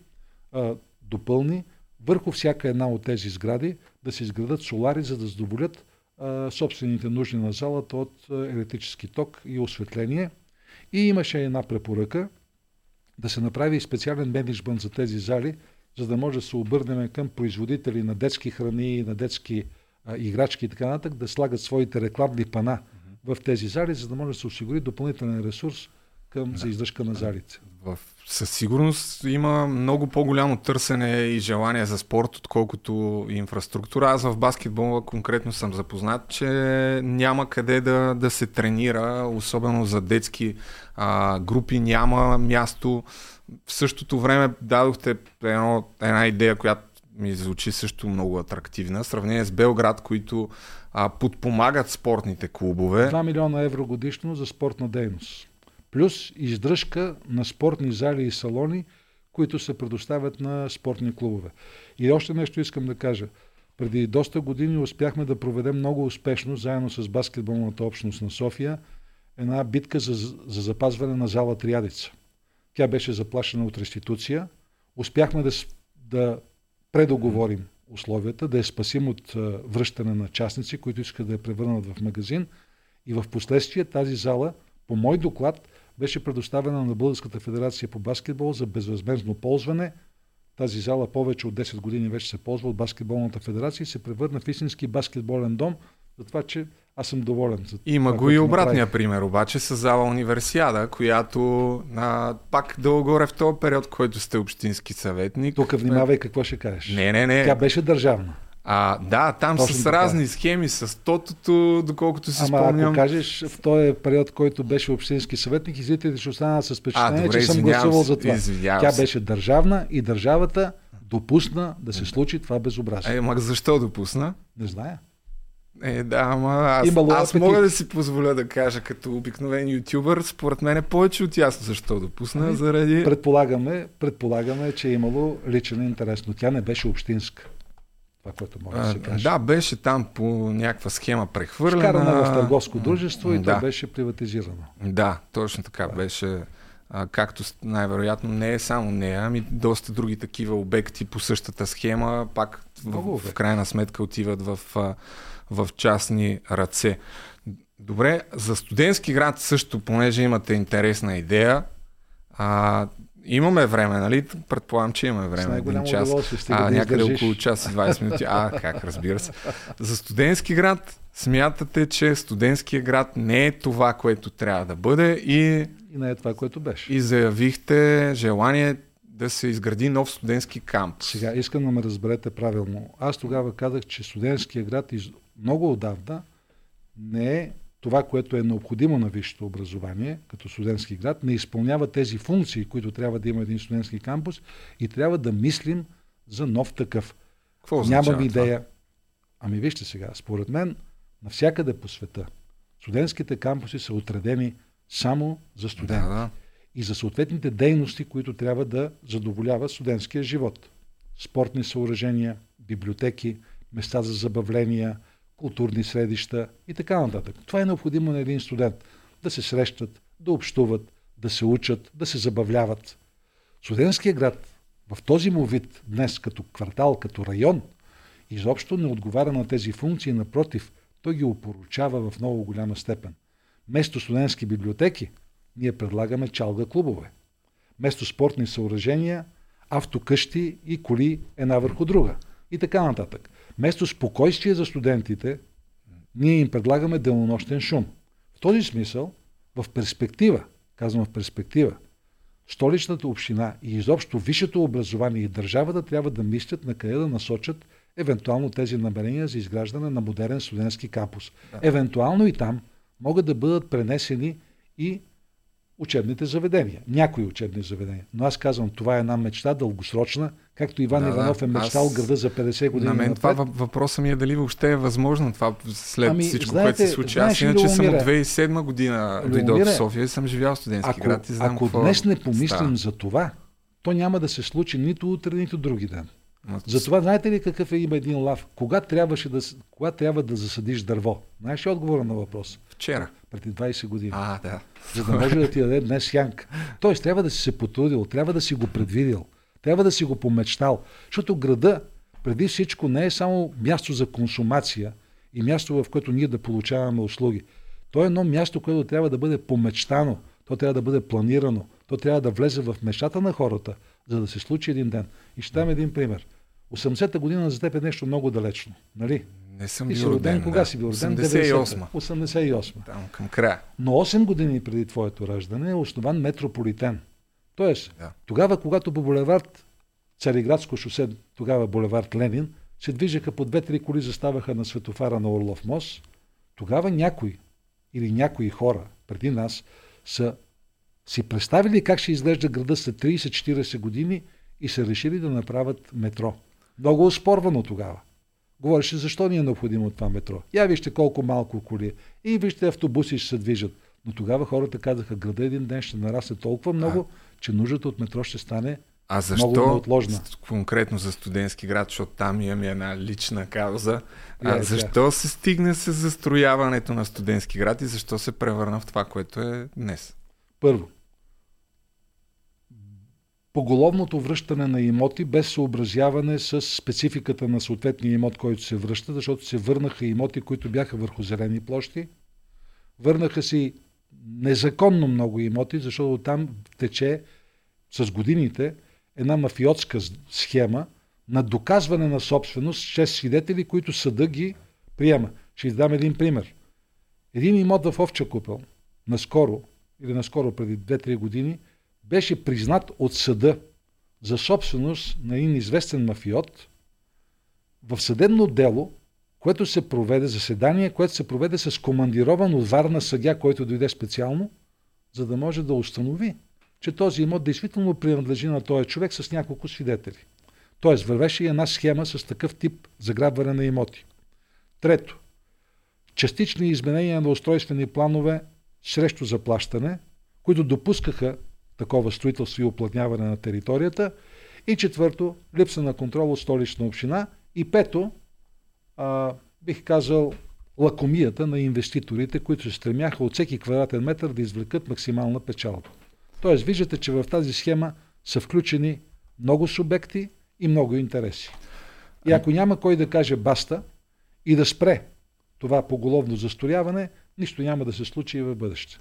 Speaker 2: допълни върху всяка една от тези сгради да се изградат солари, за да задоволят собствените нужди на залата от електрически ток и осветление. И имаше една препоръка да се направи специален менеджмент за тези зали, за да може да се обърнем към производители на детски храни, на детски а, играчки и така нататък, да слагат своите рекламни пана в тези зали, за да може да се осигури допълнителен ресурс към, за издръжка на залите.
Speaker 1: В, със сигурност има много по-голямо търсене и желание за спорт, отколкото инфраструктура. Аз в баскетбола конкретно съм запознат, че няма къде да, да се тренира, особено за детски а, групи, няма място. В същото време дадохте едно, една идея, която ми звучи също много атрактивна. В сравнение с Белград, които а, подпомагат спортните клубове.
Speaker 2: 2 милиона евро годишно за спортна дейност. Плюс издръжка на спортни зали и салони, които се предоставят на спортни клубове. И още нещо искам да кажа. Преди доста години успяхме да проведем много успешно, заедно с баскетболната общност на София, една битка за, за запазване на зала Триадица. Тя беше заплашена от реституция. Успяхме да, да предоговорим условията, да я спасим от връщане на частници, които искат да я превърнат в магазин. И в последствие тази зала, по мой доклад, беше предоставена на Българската федерация по баскетбол за безвъзмезно ползване. Тази зала повече от 10 години вече се ползва от баскетболната федерация и се превърна в истински баскетболен дом, за това, че аз съм доволен. За
Speaker 1: Има
Speaker 2: това,
Speaker 1: го и обратния направи. пример, обаче с зала универсиада, която а, пак дълго в този период, който сте общински съветник.
Speaker 2: Тук внимавай какво ще кажеш.
Speaker 1: Не, не, не.
Speaker 2: Тя беше държавна.
Speaker 1: А, да, там Точно с така. разни схеми, с тотото, доколкото си
Speaker 2: Ама
Speaker 1: спомням.
Speaker 2: ако кажеш в този период, който беше общински съветник, и зрителите ще останат с впечатление, че съм гласувал за това. Тя беше държавна и държавата допусна да се случи това безобразие.
Speaker 1: Е, ма защо допусна?
Speaker 2: Не зная.
Speaker 1: Е, да, ама аз, Имало аз мога да си позволя да кажа като обикновен ютубър, според мен е повече от ясно защо допусна, ами, заради...
Speaker 2: Предполагаме, предполагаме, че е имало личен интерес, но тя не беше общинска. Това, което може да се каже.
Speaker 1: Да, беше там по някаква схема прехвърлена.
Speaker 2: Вкарана в търговско дружество и да. то беше приватизирано.
Speaker 1: Да, точно така да. беше а, както най-вероятно не е само нея, ами доста други такива обекти по същата схема, пак в, в крайна сметка отиват в, в частни ръце. Добре, за студентски град също, понеже имате интересна идея, а, имаме време, нали? Предполагам, че имаме време.
Speaker 2: Един
Speaker 1: час.
Speaker 2: А,
Speaker 1: да някъде издържиш. около час и 20 минути. А, как, разбира се. За студентски град смятате, че студентския град не е това, което трябва да бъде и...
Speaker 2: И не е това, което беше.
Speaker 1: И заявихте желание да се изгради нов студентски камп.
Speaker 2: Сега искам да ме разберете правилно. Аз тогава казах, че студентския град из... много отдавна не е това, което е необходимо на висшето образование, като студентски град, не изпълнява тези функции, които трябва да има един студентски кампус и трябва да мислим за нов такъв.
Speaker 1: Какво
Speaker 2: Нямам идея. Това? Ами вижте сега, според мен, навсякъде по света, студентските кампуси са отредени само за студенти. Да, да. И за съответните дейности, които трябва да задоволява студентския живот. Спортни съоръжения, библиотеки, места за забавления, културни средища и така нататък. Това е необходимо на един студент. Да се срещат, да общуват, да се учат, да се забавляват. Студентския град в този му вид днес като квартал, като район, изобщо не отговаря на тези функции, напротив, той ги опоручава в много голяма степен. Место студентски библиотеки, ние предлагаме чалга клубове. Место спортни съоръжения, автокъщи и коли една върху друга. И така нататък. Вместо спокойствие за студентите, ние им предлагаме денонощен шум. В този смисъл, в перспектива, казвам в перспектива, столичната община и изобщо висшето образование и държавата трябва да мислят на къде да насочат евентуално тези намерения за изграждане на модерен студентски кампус. Да. Евентуално и там могат да бъдат пренесени и учебните заведения. Някои учебни заведения. Но аз казвам, това е една мечта дългосрочна, както Иван да, Иванов е мечтал аз... града за 50 години.
Speaker 1: На мен това въпросът ми е дали въобще е възможно това след ами, всичко, знаете, което се случи. Аз иначе съм от 2007 година дойдох в София и съм живял в студентски
Speaker 2: ако,
Speaker 1: град и знам
Speaker 2: Ако
Speaker 1: какво
Speaker 2: днес не помислим става. за това, то няма да се случи нито утре, нито други ден. Затова знаете ли какъв е има един лав? Кога, трябваше да, кога трябва да засадиш дърво? Знаеш ли отговора на въпрос?
Speaker 1: Вчера.
Speaker 2: Преди 20 години.
Speaker 1: А, да.
Speaker 2: За да може да ти даде днес янка. Тоест, трябва да си се потрудил, трябва да си го предвидил, трябва да си го помечтал. Защото града, преди всичко, не е само място за консумация и място, в което ние да получаваме услуги. То е едно място, което трябва да бъде помечтано, то трябва да бъде планирано, то трябва да влезе в мечтата на хората, за да се случи един ден. И ще дам един пример. 80-та година за теб е нещо много далечно, нали?
Speaker 1: Не съм
Speaker 2: бил
Speaker 1: роден. роден.
Speaker 2: Кога си бил роден? 88. 88.
Speaker 1: Там към края.
Speaker 2: Но 8 години преди твоето раждане е основан метрополитен. Тоест, да. тогава, когато по булевард Цариградско шосе, тогава булевард Ленин, се движеха по две-три коли, заставаха на светофара на Орлов мост, тогава някой или някои хора преди нас са си представили как ще изглежда града след 30-40 години и са решили да направят метро. Много оспорвано тогава. Говореше защо ни е необходимо това метро. Я вижте колко малко коли. И вижте автобуси ще се движат. Но тогава хората казаха, града един ден ще нарасне толкова много, а, че нуждата от метро ще стане а защо много неотложна.
Speaker 1: конкретно за студентски град, защото там имаме една лична кауза. А, е, защо да. се стигне с застрояването на студентски град и защо се превърна в това, което е днес?
Speaker 2: Първо, поголовното връщане на имоти без съобразяване с спецификата на съответния имот, който се връща, защото се върнаха имоти, които бяха върху зелени площи. Върнаха си незаконно много имоти, защото там тече с годините една мафиотска схема на доказване на собственост чрез свидетели, които съда ги приема. Ще издам един пример. Един имот в Овча купел, наскоро, или наскоро преди 2-3 години, беше признат от съда за собственост на един известен мафиот в съдебно дело, което се проведе, заседание, което се проведе с командирован от Варна съдя, който дойде специално, за да може да установи, че този имот действително принадлежи на този човек с няколко свидетели. Тоест, вървеше и една схема с такъв тип заграбване на имоти. Трето, частични изменения на устройствени планове срещу заплащане, които допускаха такова строителство и оплътняване на територията. И четвърто, липса на контрол от столична община. И пето, а, бих казал, лакомията на инвеститорите, които се стремяха от всеки квадратен метър да извлекат максимална печалба. Тоест, виждате, че в тази схема са включени много субекти и много интереси. И ако няма кой да каже баста и да спре това поголовно застрояване, нищо няма да се случи и в бъдеще.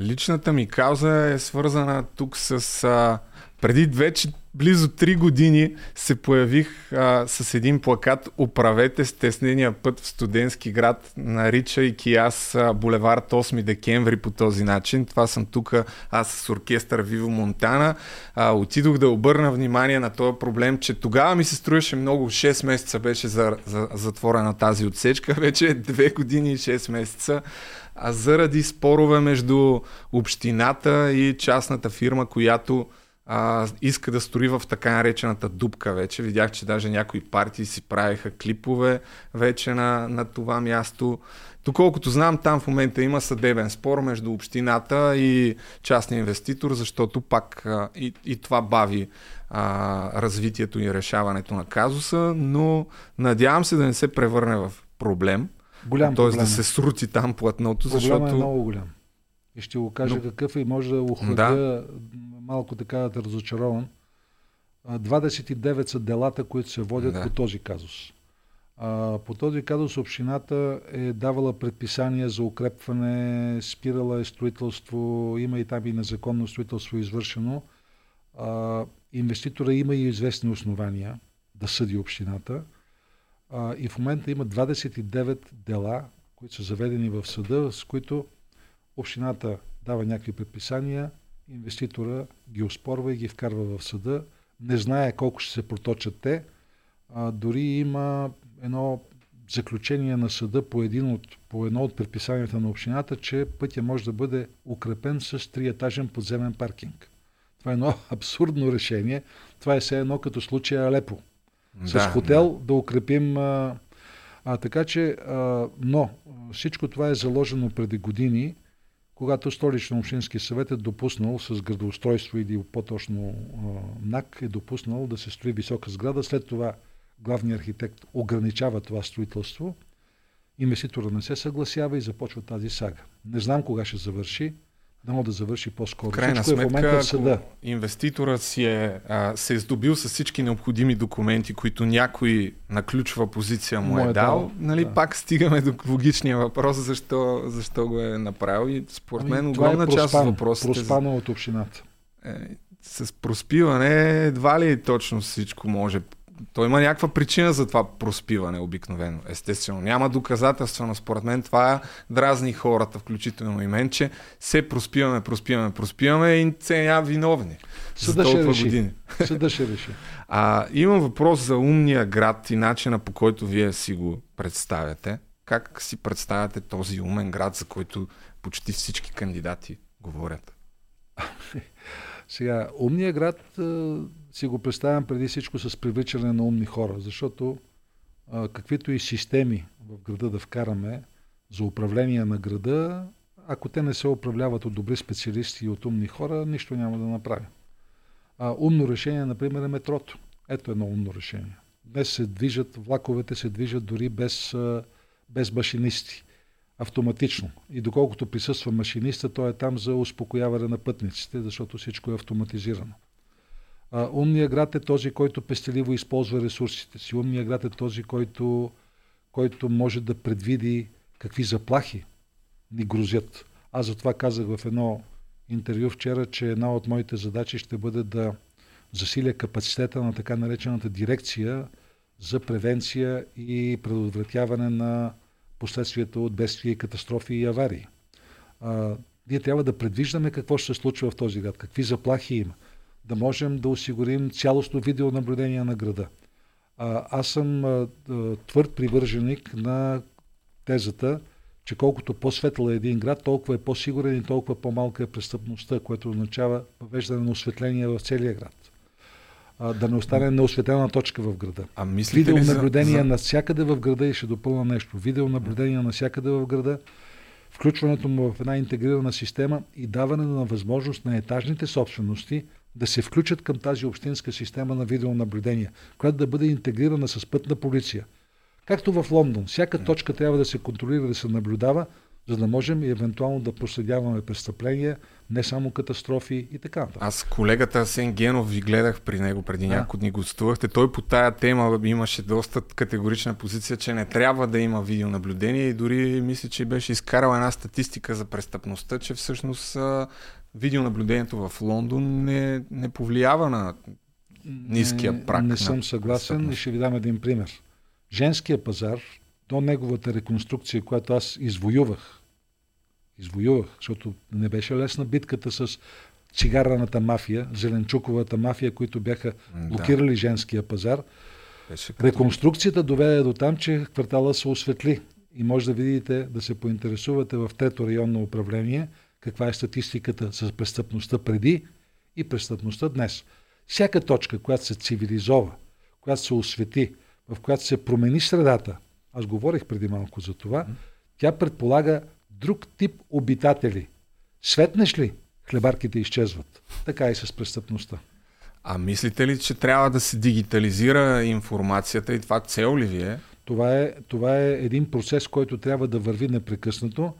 Speaker 1: Личната ми кауза е свързана тук с... А, преди вече близо 3 години се появих а, с един плакат Оправете стеснения път в студентски град, наричайки аз а, булевард 8 декември по този начин. Това съм тук аз с оркестър Виво Монтана. А, отидох да обърна внимание на този проблем, че тогава ми се струваше много. 6 месеца беше за, за, затворена тази отсечка. Вече 2 години и 6 месеца а заради спорове между общината и частната фирма, която а, иска да строи в така наречената дупка вече. Видях, че даже някои партии си правиха клипове вече на, на това място. Доколкото знам, там в момента има съдебен спор между общината и частния инвеститор, защото пак а, и, и това бави а, развитието и решаването на казуса, но надявам се да не се превърне в проблем.
Speaker 2: Голям
Speaker 1: Т.е.
Speaker 2: проблем.
Speaker 1: да се срути там платното,
Speaker 2: Проблема
Speaker 1: защото...
Speaker 2: е много голям. И ще го кажа
Speaker 1: Но-
Speaker 2: какъв е и може да охладя
Speaker 1: Да.
Speaker 2: малко така да разочарован. А, 29 са делата, които се водят
Speaker 1: Да.
Speaker 2: по този казус. А, по този казус общината е давала предписания за укрепване, спирала е строителство, има и там и незаконно строителство извършено. А, инвеститора има и известни основания да съди общината. А, и в момента има 29 дела, които са заведени в съда, с които общината дава някакви предписания, инвеститора ги оспорва и ги вкарва в съда. Не знае колко ще се проточат те. А, дори има едно заключение на съда по, един от, по едно от предписанията на общината, че пътя може да бъде укрепен с триетажен подземен паркинг. Това е едно абсурдно решение. Това е все едно като случая Алепо с
Speaker 1: Да,
Speaker 2: хотел да, укрепим. А, а, така че, а, но всичко това е заложено преди години, когато столично общински съвет е допуснал с градоустройство или по-точно НАК е допуснал да се строи висока сграда. След това главният архитект ограничава това строителство. Инвеститора не се съгласява и започва тази сага. Не знам кога ще завърши, дано да завърши по-скоро.
Speaker 1: Крайна
Speaker 2: Всичко е в момента
Speaker 1: сметка,
Speaker 2: в съда.
Speaker 1: ако инвеститорът си е, а, се е здобил с всички необходими документи, които някой на ключова позиция му, е, дал, нали,
Speaker 2: да.
Speaker 1: пак стигаме до логичния въпрос, защо, защо го е направил. И според мен
Speaker 2: това
Speaker 1: огромна част от въпросите
Speaker 2: Проспано от общината.
Speaker 1: е, с проспиване едва ли точно всичко може. То има някаква причина за това проспиване обикновено. Естествено, няма доказателства, но според мен това дразни хората, включително и мен, че се проспиваме, проспиваме, проспиваме и се няма виновни. за
Speaker 2: Съда ще
Speaker 1: толкова
Speaker 2: реши.
Speaker 1: години.
Speaker 2: Съда ще реши.
Speaker 1: А, имам въпрос за умния град и начина по който вие си го представяте. Как си представяте този умен град, за който почти всички кандидати говорят?
Speaker 2: Сега, умния град си го представям преди всичко с привличане на умни хора, защото а, каквито и системи в града да вкараме за управление на града, ако те не се управляват от добри специалисти и от умни хора, нищо няма да направим. А, умно решение, например, е метрото. Ето едно умно решение. Днес се движат, влаковете се движат дори без, без машинисти автоматично. И доколкото присъства машиниста, той е там за успокояване на пътниците, защото всичко е автоматизирано. А, умният град е този, който пестеливо използва ресурсите си. Умният град е този, който, който може да предвиди какви заплахи ни грозят. Аз затова казах в едно интервю вчера, че една от моите задачи ще бъде да засиля капацитета на така наречената дирекция за превенция и предотвратяване на последствията от бедствия катастрофи и аварии. А, ние трябва да предвиждаме какво ще се случва в този град, какви заплахи има, да можем да осигурим цялостно видеонаблюдение на града. А, аз съм а, твърд привърженик на тезата, че колкото по-светъл е един град, толкова е по-сигурен и толкова по-малка е престъпността, което означава въвеждане на осветление в целия град. А, да не остане неосветена точка в града.
Speaker 1: А мислите ли за,
Speaker 2: Видеонаблюдение
Speaker 1: за...
Speaker 2: навсякъде в града и ще допълна нещо. Видеонаблюдение навсякъде в града, включването му в една интегрирана система и даване на възможност на етажните собствености да се включат към тази общинска система на видеонаблюдение, която да бъде интегрирана с пътна полиция. Както в Лондон, всяка точка трябва да се контролира, да се наблюдава, за да можем и евентуално да проследяваме престъпления, не само катастрофи и така нататък.
Speaker 1: Аз колегата Асен Генов ви гледах при него преди да. няколко дни гостувахте. Той по тая тема имаше доста категорична позиция, че не трябва да има видеонаблюдение и дори мисля, че беше изкарал една статистика за престъпността, че всъщност видеонаблюдението в Лондон не, не повлиява на ниския прак.
Speaker 2: Не, не съм съгласен и ще ви дам един пример. Женския пазар до неговата реконструкция, която аз извоювах, извоювах, защото не беше лесна битката с цигараната мафия, зеленчуковата мафия, които бяха блокирали да. женския пазар. Беше. Реконструкцията доведе до там, че квартала се осветли и може да видите, да се поинтересувате в трето районно управление, каква е статистиката с престъпността преди и престъпността днес. Всяка точка, която се цивилизова, която се освети, в която се промени средата, аз говорих преди малко за това, тя предполага друг тип обитатели. Светнеш ли, хлебарките изчезват. Така и с престъпността.
Speaker 1: А мислите ли, че трябва да се дигитализира информацията и това цел ли ви е?
Speaker 2: Това е, това е един процес, който трябва да върви непрекъснато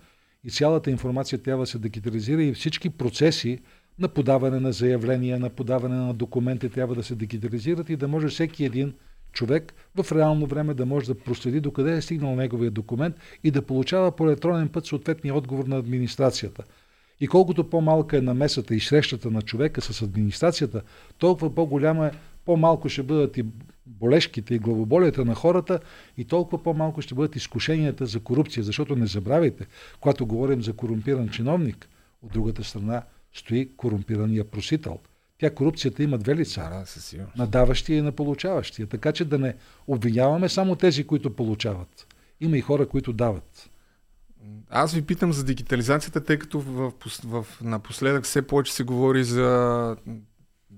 Speaker 2: и цялата информация трябва да се дигитализира и всички процеси на подаване на заявления, на подаване на документи трябва да се дигитализират и да може всеки един човек в реално време да може да проследи докъде е стигнал неговия документ и да получава по електронен път съответния отговор на администрацията. И колкото по-малка е намесата и срещата на човека с администрацията, толкова по-голяма е, по-малко ще бъдат и болешките и главоболията на хората и толкова по-малко ще бъдат изкушенията за корупция. Защото не забравяйте, когато говорим за корумпиран чиновник, от другата страна стои корумпирания просител – тя корупцията има две лица.
Speaker 1: Да,
Speaker 2: на даващия и на получаващия. Така че да не обвиняваме само тези, които получават. Има и хора, които дават.
Speaker 1: Аз ви питам за дигитализацията, тъй като в, в, в, напоследък все повече се говори за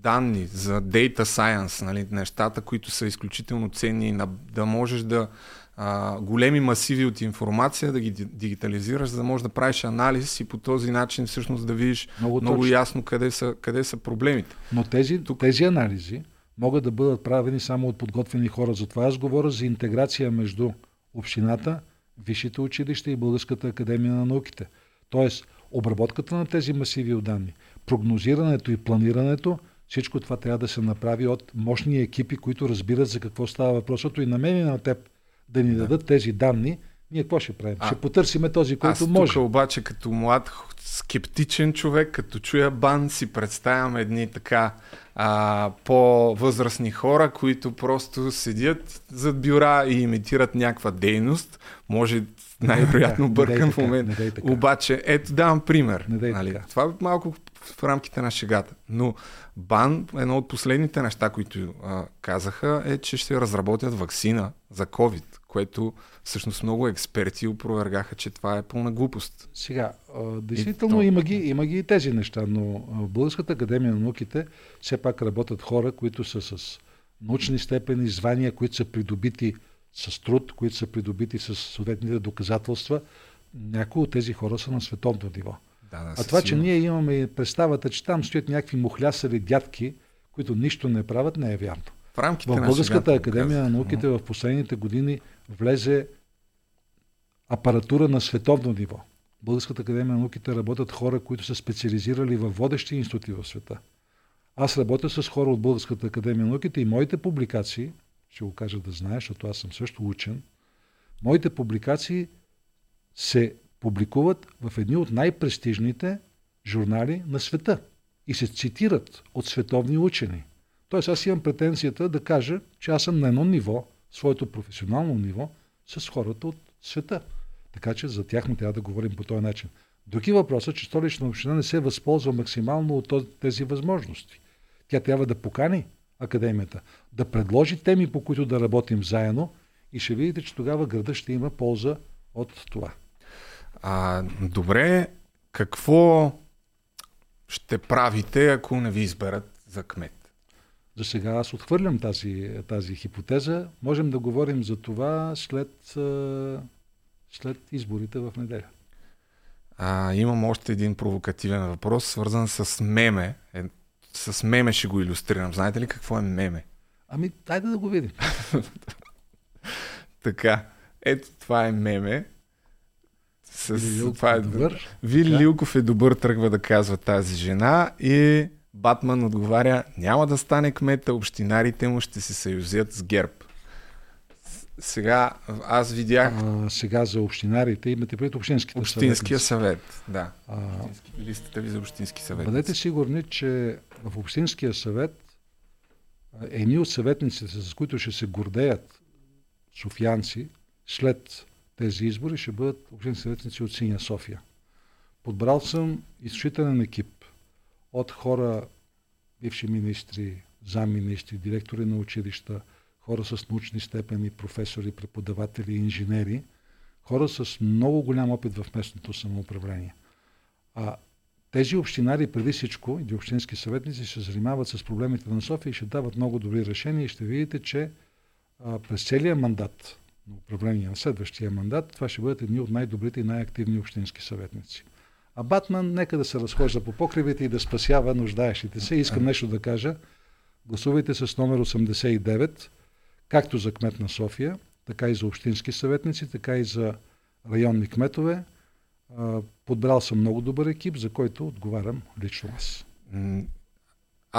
Speaker 1: данни, за data science, нали, нещата, които са изключително ценни, да можеш да а, големи масиви от информация, да ги дигитализираш, за да можеш да правиш анализ и по този начин всъщност да видиш много, много ясно къде са, къде са проблемите.
Speaker 2: Но тези, Тук... тези анализи могат да бъдат правени само от подготвени хора. Затова аз говоря за интеграция между общината, висшите училища и Българската академия на науките. Тоест, обработката на тези масиви от данни, прогнозирането и планирането, всичко това трябва да се направи от мощни екипи, които разбират за какво става въпросът. И на мен и на теб да ни дадат тези данни, ние какво ще правим? А, ще потърсиме този, който аз може.
Speaker 1: Тук обаче като млад скептичен човек, като чуя бан, си представям едни така а, по-възрастни хора, които просто седят зад бюра и имитират някаква дейност. Може най-вероятно бъркам в момента. Обаче, ето давам пример. Нали? Това е малко в рамките на шегата. Но БАН, едно от последните неща, които а, казаха, е, че ще разработят вакцина за COVID, което всъщност много експерти опровергаха, че това е пълна глупост.
Speaker 2: Сега, а, действително и има, ги, има ги и тези неща, но в Българската академия на науките все пак работят хора, които са с научни степени, звания, които са придобити с труд, които са придобити с съответните доказателства. Някои от тези хора са на световно ниво. Да, да, а това, че ние имаме представата, че там стоят някакви мухлясали дядки, които нищо не правят, не е вярно. В, рамките в Българската на академия на науките в последните години влезе апаратура на световно ниво. Българската академия на науките работят хора, които са специализирали в водещи институти в света. Аз работя с хора от Българската академия на науките и моите публикации, ще го кажа да знаеш, защото аз съм също учен, моите публикации се публикуват в едни от най-престижните журнали на света и се цитират от световни учени. Тоест аз имам претенцията да кажа, че аз съм на едно ниво, своето професионално ниво, с хората от света. Така че за тях не трябва да говорим по този начин. Други въпросът, че столична община не се възползва максимално от тези възможности. Тя трябва да покани академията, да предложи теми, по които да работим заедно и ще видите, че тогава града ще има полза от това.
Speaker 1: А, добре, какво ще правите, ако не ви изберат за кмет?
Speaker 2: За сега аз отхвърлям тази, тази хипотеза. Можем да говорим за това след, след изборите в неделя.
Speaker 1: А, имам още един провокативен въпрос, свързан с меме. Е, с меме ще го иллюстрирам. Знаете ли какво е меме?
Speaker 2: Ами, дайде да го видим.
Speaker 1: така, ето това е меме С, това е добър. Вили да. Лилков е добър, тръгва да казва тази жена и Батман отговаря, няма да стане кмета, общинарите му ще се съюзят с ГЕРБ. Сега аз видях...
Speaker 2: А, сега за общинарите имате пред общинските
Speaker 1: Общинския съвет да. А, листата ви за общински съвет.
Speaker 2: Бъдете сигурни, че в общинския съвет едни от съветниците, с които ще се гордеят софиянци, след тези избори ще бъдат общински съветници от Синя София. Подбрал съм изключителен екип от хора, бивши министри, замминистри, директори на училища, хора с научни степени, професори, преподаватели, инженери, хора с много голям опит в местното самоуправление. А тези общинари преди всичко, и общински съветници, се занимават с проблемите на София и ще дават много добри решения и ще видите, че а, през целия мандат на управление на следващия мандат, това ще бъдат едни от най-добрите и най-активни общински съветници. А Батман нека да се разхожда по покривите и да спасява нуждаещите се. Искам нещо да кажа. Гласувайте с номер 89, както за кмет на София, така и за общински съветници, така и за районни кметове. Подбрал съм много добър екип, за който отговарям лично аз.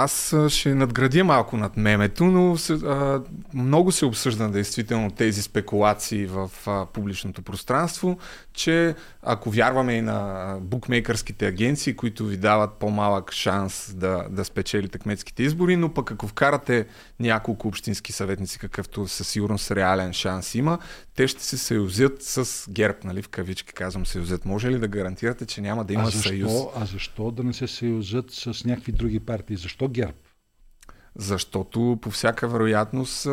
Speaker 1: Аз ще надградя малко над мемето, но а, много се обсъжда действително тези спекулации в а, публичното пространство, че ако вярваме и на букмейкърските агенции, които ви дават по-малък шанс да, да спечелите кметските избори, но пък ако вкарате няколко общински съветници, какъвто със сигурност реален шанс има, те ще се съюзят с ГЕРБ, нали, в кавички казвам съюзят. Може ли да гарантирате, че няма да има а
Speaker 2: защо,
Speaker 1: съюз?
Speaker 2: А защо да не се съюзят с някакви други партии? Защо ГЕРБ?
Speaker 1: Защото по всяка вероятност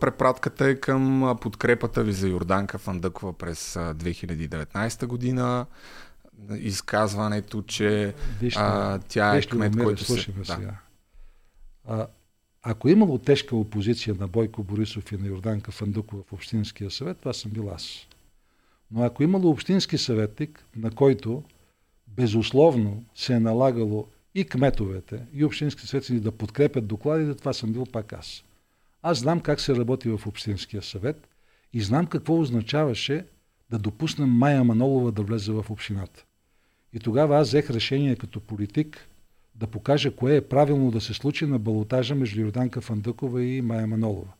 Speaker 1: препратката е към подкрепата ви за Йорданка Фандъкова през 2019 година, изказването, че
Speaker 2: вижте, а, тя е кмет, който се... Да. Сега. А, ако имало тежка опозиция на Бойко Борисов и на Йорданка Фандукова в Общинския съвет, това съм бил аз. Но ако имало общински съветник, на който безусловно се е налагало и кметовете, и общински съветници да подкрепят докладите, това съм бил пак аз. Аз знам как се работи в Общинския съвет и знам какво означаваше да допуснем Майя Манолова да влезе в общината. И тогава аз взех решение като политик да покажа кое е правилно да се случи на балотажа между Йорданка Фандъкова и Майя Манолова.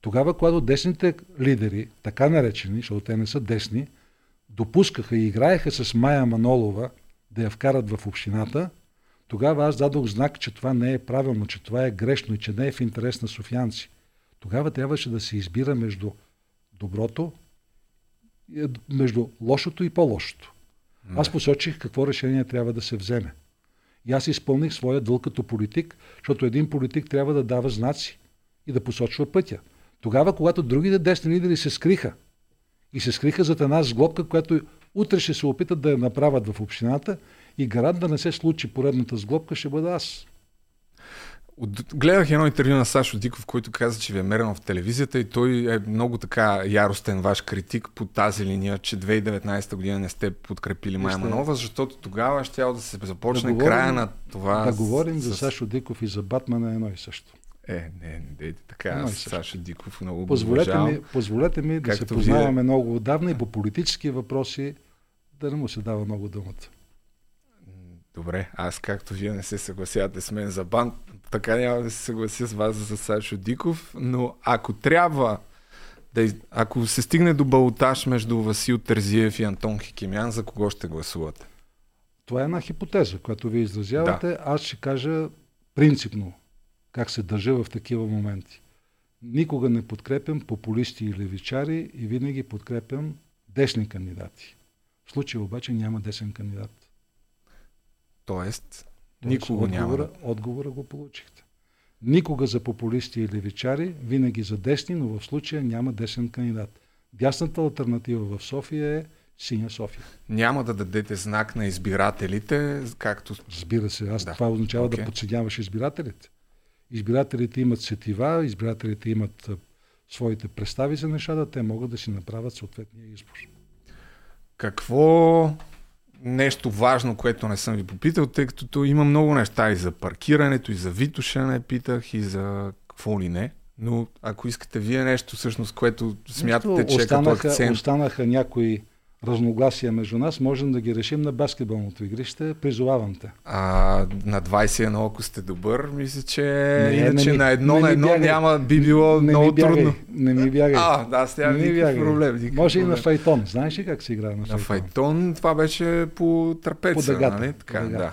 Speaker 2: Тогава, когато десните лидери, така наречени, защото те не са десни, допускаха и играеха с Майя Манолова да я вкарат в общината, тогава аз дадох знак, че това не е правилно, че това е грешно и че не е в интерес на софианци. Тогава трябваше да се избира между доброто, между лошото и по-лошото. Аз посочих какво решение трябва да се вземе. И аз изпълних своя дълг като политик, защото един политик трябва да дава знаци и да посочва пътя. Тогава, когато другите десни лидери се скриха и се скриха зад една сглобка, която утре ще се опитат да я направят в общината и гарант да не се случи поредната сглобка ще бъда аз.
Speaker 1: От, гледах едно интервю на Сашо Диков, който каза, че ви е мерено в телевизията и той е много така яростен ваш критик по тази линия, че 2019 година не сте подкрепили Майя Манова, защото тогава ще да се започне да говорим, края на това.
Speaker 2: Да говорим с... за Сашо Диков и за Батмана едно и също.
Speaker 1: Е, не, не, не така, аз Сашо Диков много
Speaker 2: позволете го ми, позволете ми да се познаваме вие... много отдавна и по политически въпроси да не му се дава много думата.
Speaker 1: Добре, аз както вие не се съгласявате с мен за бан, така няма да се съглася с вас за Сашо Диков, но ако трябва да, ако се стигне до балотаж между Васил Терзиев и Антон Хикимян, за кого ще гласувате?
Speaker 2: Това е една хипотеза, която ви изразявате. Да. Аз ще кажа принципно как се държа в такива моменти. Никога не подкрепям популисти и левичари и винаги подкрепям десни кандидати. В случая обаче няма десен кандидат.
Speaker 1: Тоест, никога отговора, няма.
Speaker 2: Отговора го получихте. Никога за популисти и левичари, винаги за десни, но в случая няма десен кандидат. Дясната альтернатива в София е Синя София.
Speaker 1: Няма да дадете знак на избирателите, както...
Speaker 2: Разбира се, аз да. това означава okay. да подсъдяваш избирателите. Избирателите имат сетива, избирателите имат своите представи за нещата, те могат да си направят съответния избор.
Speaker 1: Какво нещо важно, което не съм ви попитал, тъй като има много неща и за паркирането, и за Витоша не питах, и за какво ли не. Но ако искате вие нещо, всъщност, което смятате, че
Speaker 2: останаха,
Speaker 1: е като акцент...
Speaker 2: Останаха някои разногласия между нас, можем да ги решим на баскетболното игрище. Призовавам те.
Speaker 1: А, на 21, ако сте добър, мисля, че не, иначе не ми, на едно не на едно бягай. няма, би било
Speaker 2: не
Speaker 1: много
Speaker 2: бягай,
Speaker 1: трудно.
Speaker 2: Не ми бягай.
Speaker 1: А, да, аз нямам никакъв проблем. Никакъв
Speaker 2: Може
Speaker 1: проблем.
Speaker 2: и на файтон. Знаеш ли как се играе на файтон?
Speaker 1: На файтон това беше по трапеца,
Speaker 2: по дъгата,
Speaker 1: нали? Така,
Speaker 2: по дъгата.
Speaker 1: да.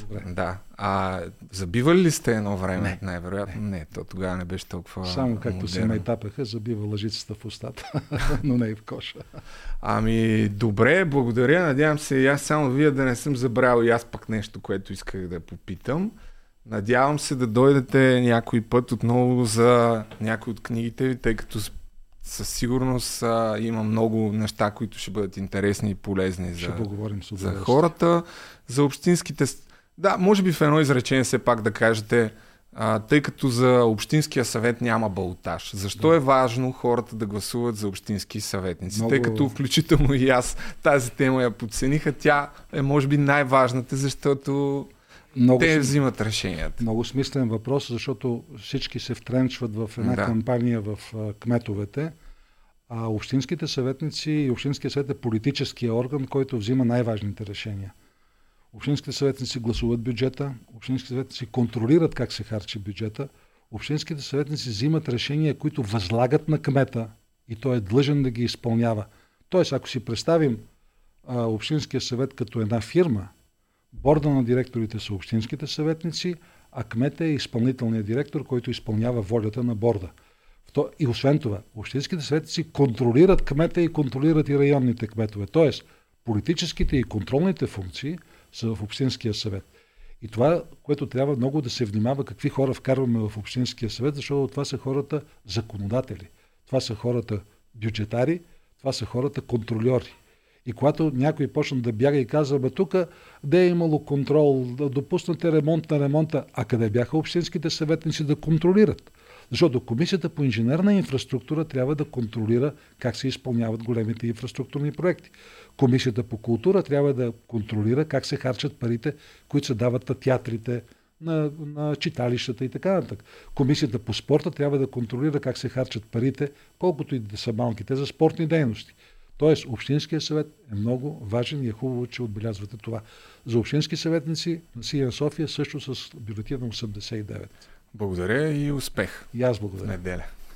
Speaker 2: Добре.
Speaker 1: Да. А забивали ли сте едно време?
Speaker 2: Не.
Speaker 1: Най-вероятно не. не. То тогава не беше толкова
Speaker 2: Само както се
Speaker 1: модерно.
Speaker 2: майтапаха, забива лъжицата в устата, но не и в коша.
Speaker 1: Ами, добре, благодаря. Надявам се и аз само вие да не съм забравил и аз пък нещо, което исках да попитам. Надявам се да дойдете някой път отново за някои от книгите ви, тъй като със сигурност а, има много неща, които ще бъдат интересни и полезни
Speaker 2: Ще
Speaker 1: за,
Speaker 2: с
Speaker 1: за хората, за общинските... Да, може би в едно изречение все пак да кажете, а, тъй като за Общинския съвет няма балтаж. Защо
Speaker 2: Да.
Speaker 1: е важно хората да гласуват за общински съветници?
Speaker 2: Много-
Speaker 1: Тъй като включително и аз тази тема я подцениха, тя е може би най-важната, защото
Speaker 2: Много,
Speaker 1: те взимат решенията.
Speaker 2: много смислен въпрос, защото всички се втренчват в една
Speaker 1: Да.
Speaker 2: кампания в а, кметовете, а общинските съветници и общинския съвет е политическия орган, който взима най-важните решения. Общинските съветници гласуват бюджета, общинските съветници контролират как се харчи бюджета, общинските съветници взимат решения, които възлагат на кмета и той е длъжен да ги изпълнява. Тоест, ако си представим а, Общинския съвет като една фирма, борда на директорите са общинските съветници, а кмета е изпълнителният директор, който изпълнява волята на борда. И освен това, общинските съветници контролират кмета и контролират и районните кметове. Тоест, политическите и контролните функции са в Общинския съвет. И това, което трябва много да се внимава, какви хора вкарваме в Общинския съвет, защото това са хората законодатели. Това са хората бюджетари, това са хората контрольори. И когато някой почна да бяга и казва, бе тук де е имало контрол, да допуснате ремонт на ремонта, а къде бяха общинските съветници да контролират? Защото Комисията по инженерна инфраструктура трябва да контролира как се изпълняват големите инфраструктурни проекти. Комисията по култура трябва да контролира как се харчат парите, които се дават на театрите, на, на читалищата и така нататък. Комисията по спорта трябва да контролира как се харчат парите, колкото и да са малките, за спортни дейности. Тоест, Общинския съвет е много важен и е хубаво, че отбелязвате това. За общински съветници на Сия София също с бюлетина 89.
Speaker 1: Благодаря и успех
Speaker 2: И аз благодаря.
Speaker 1: неделя.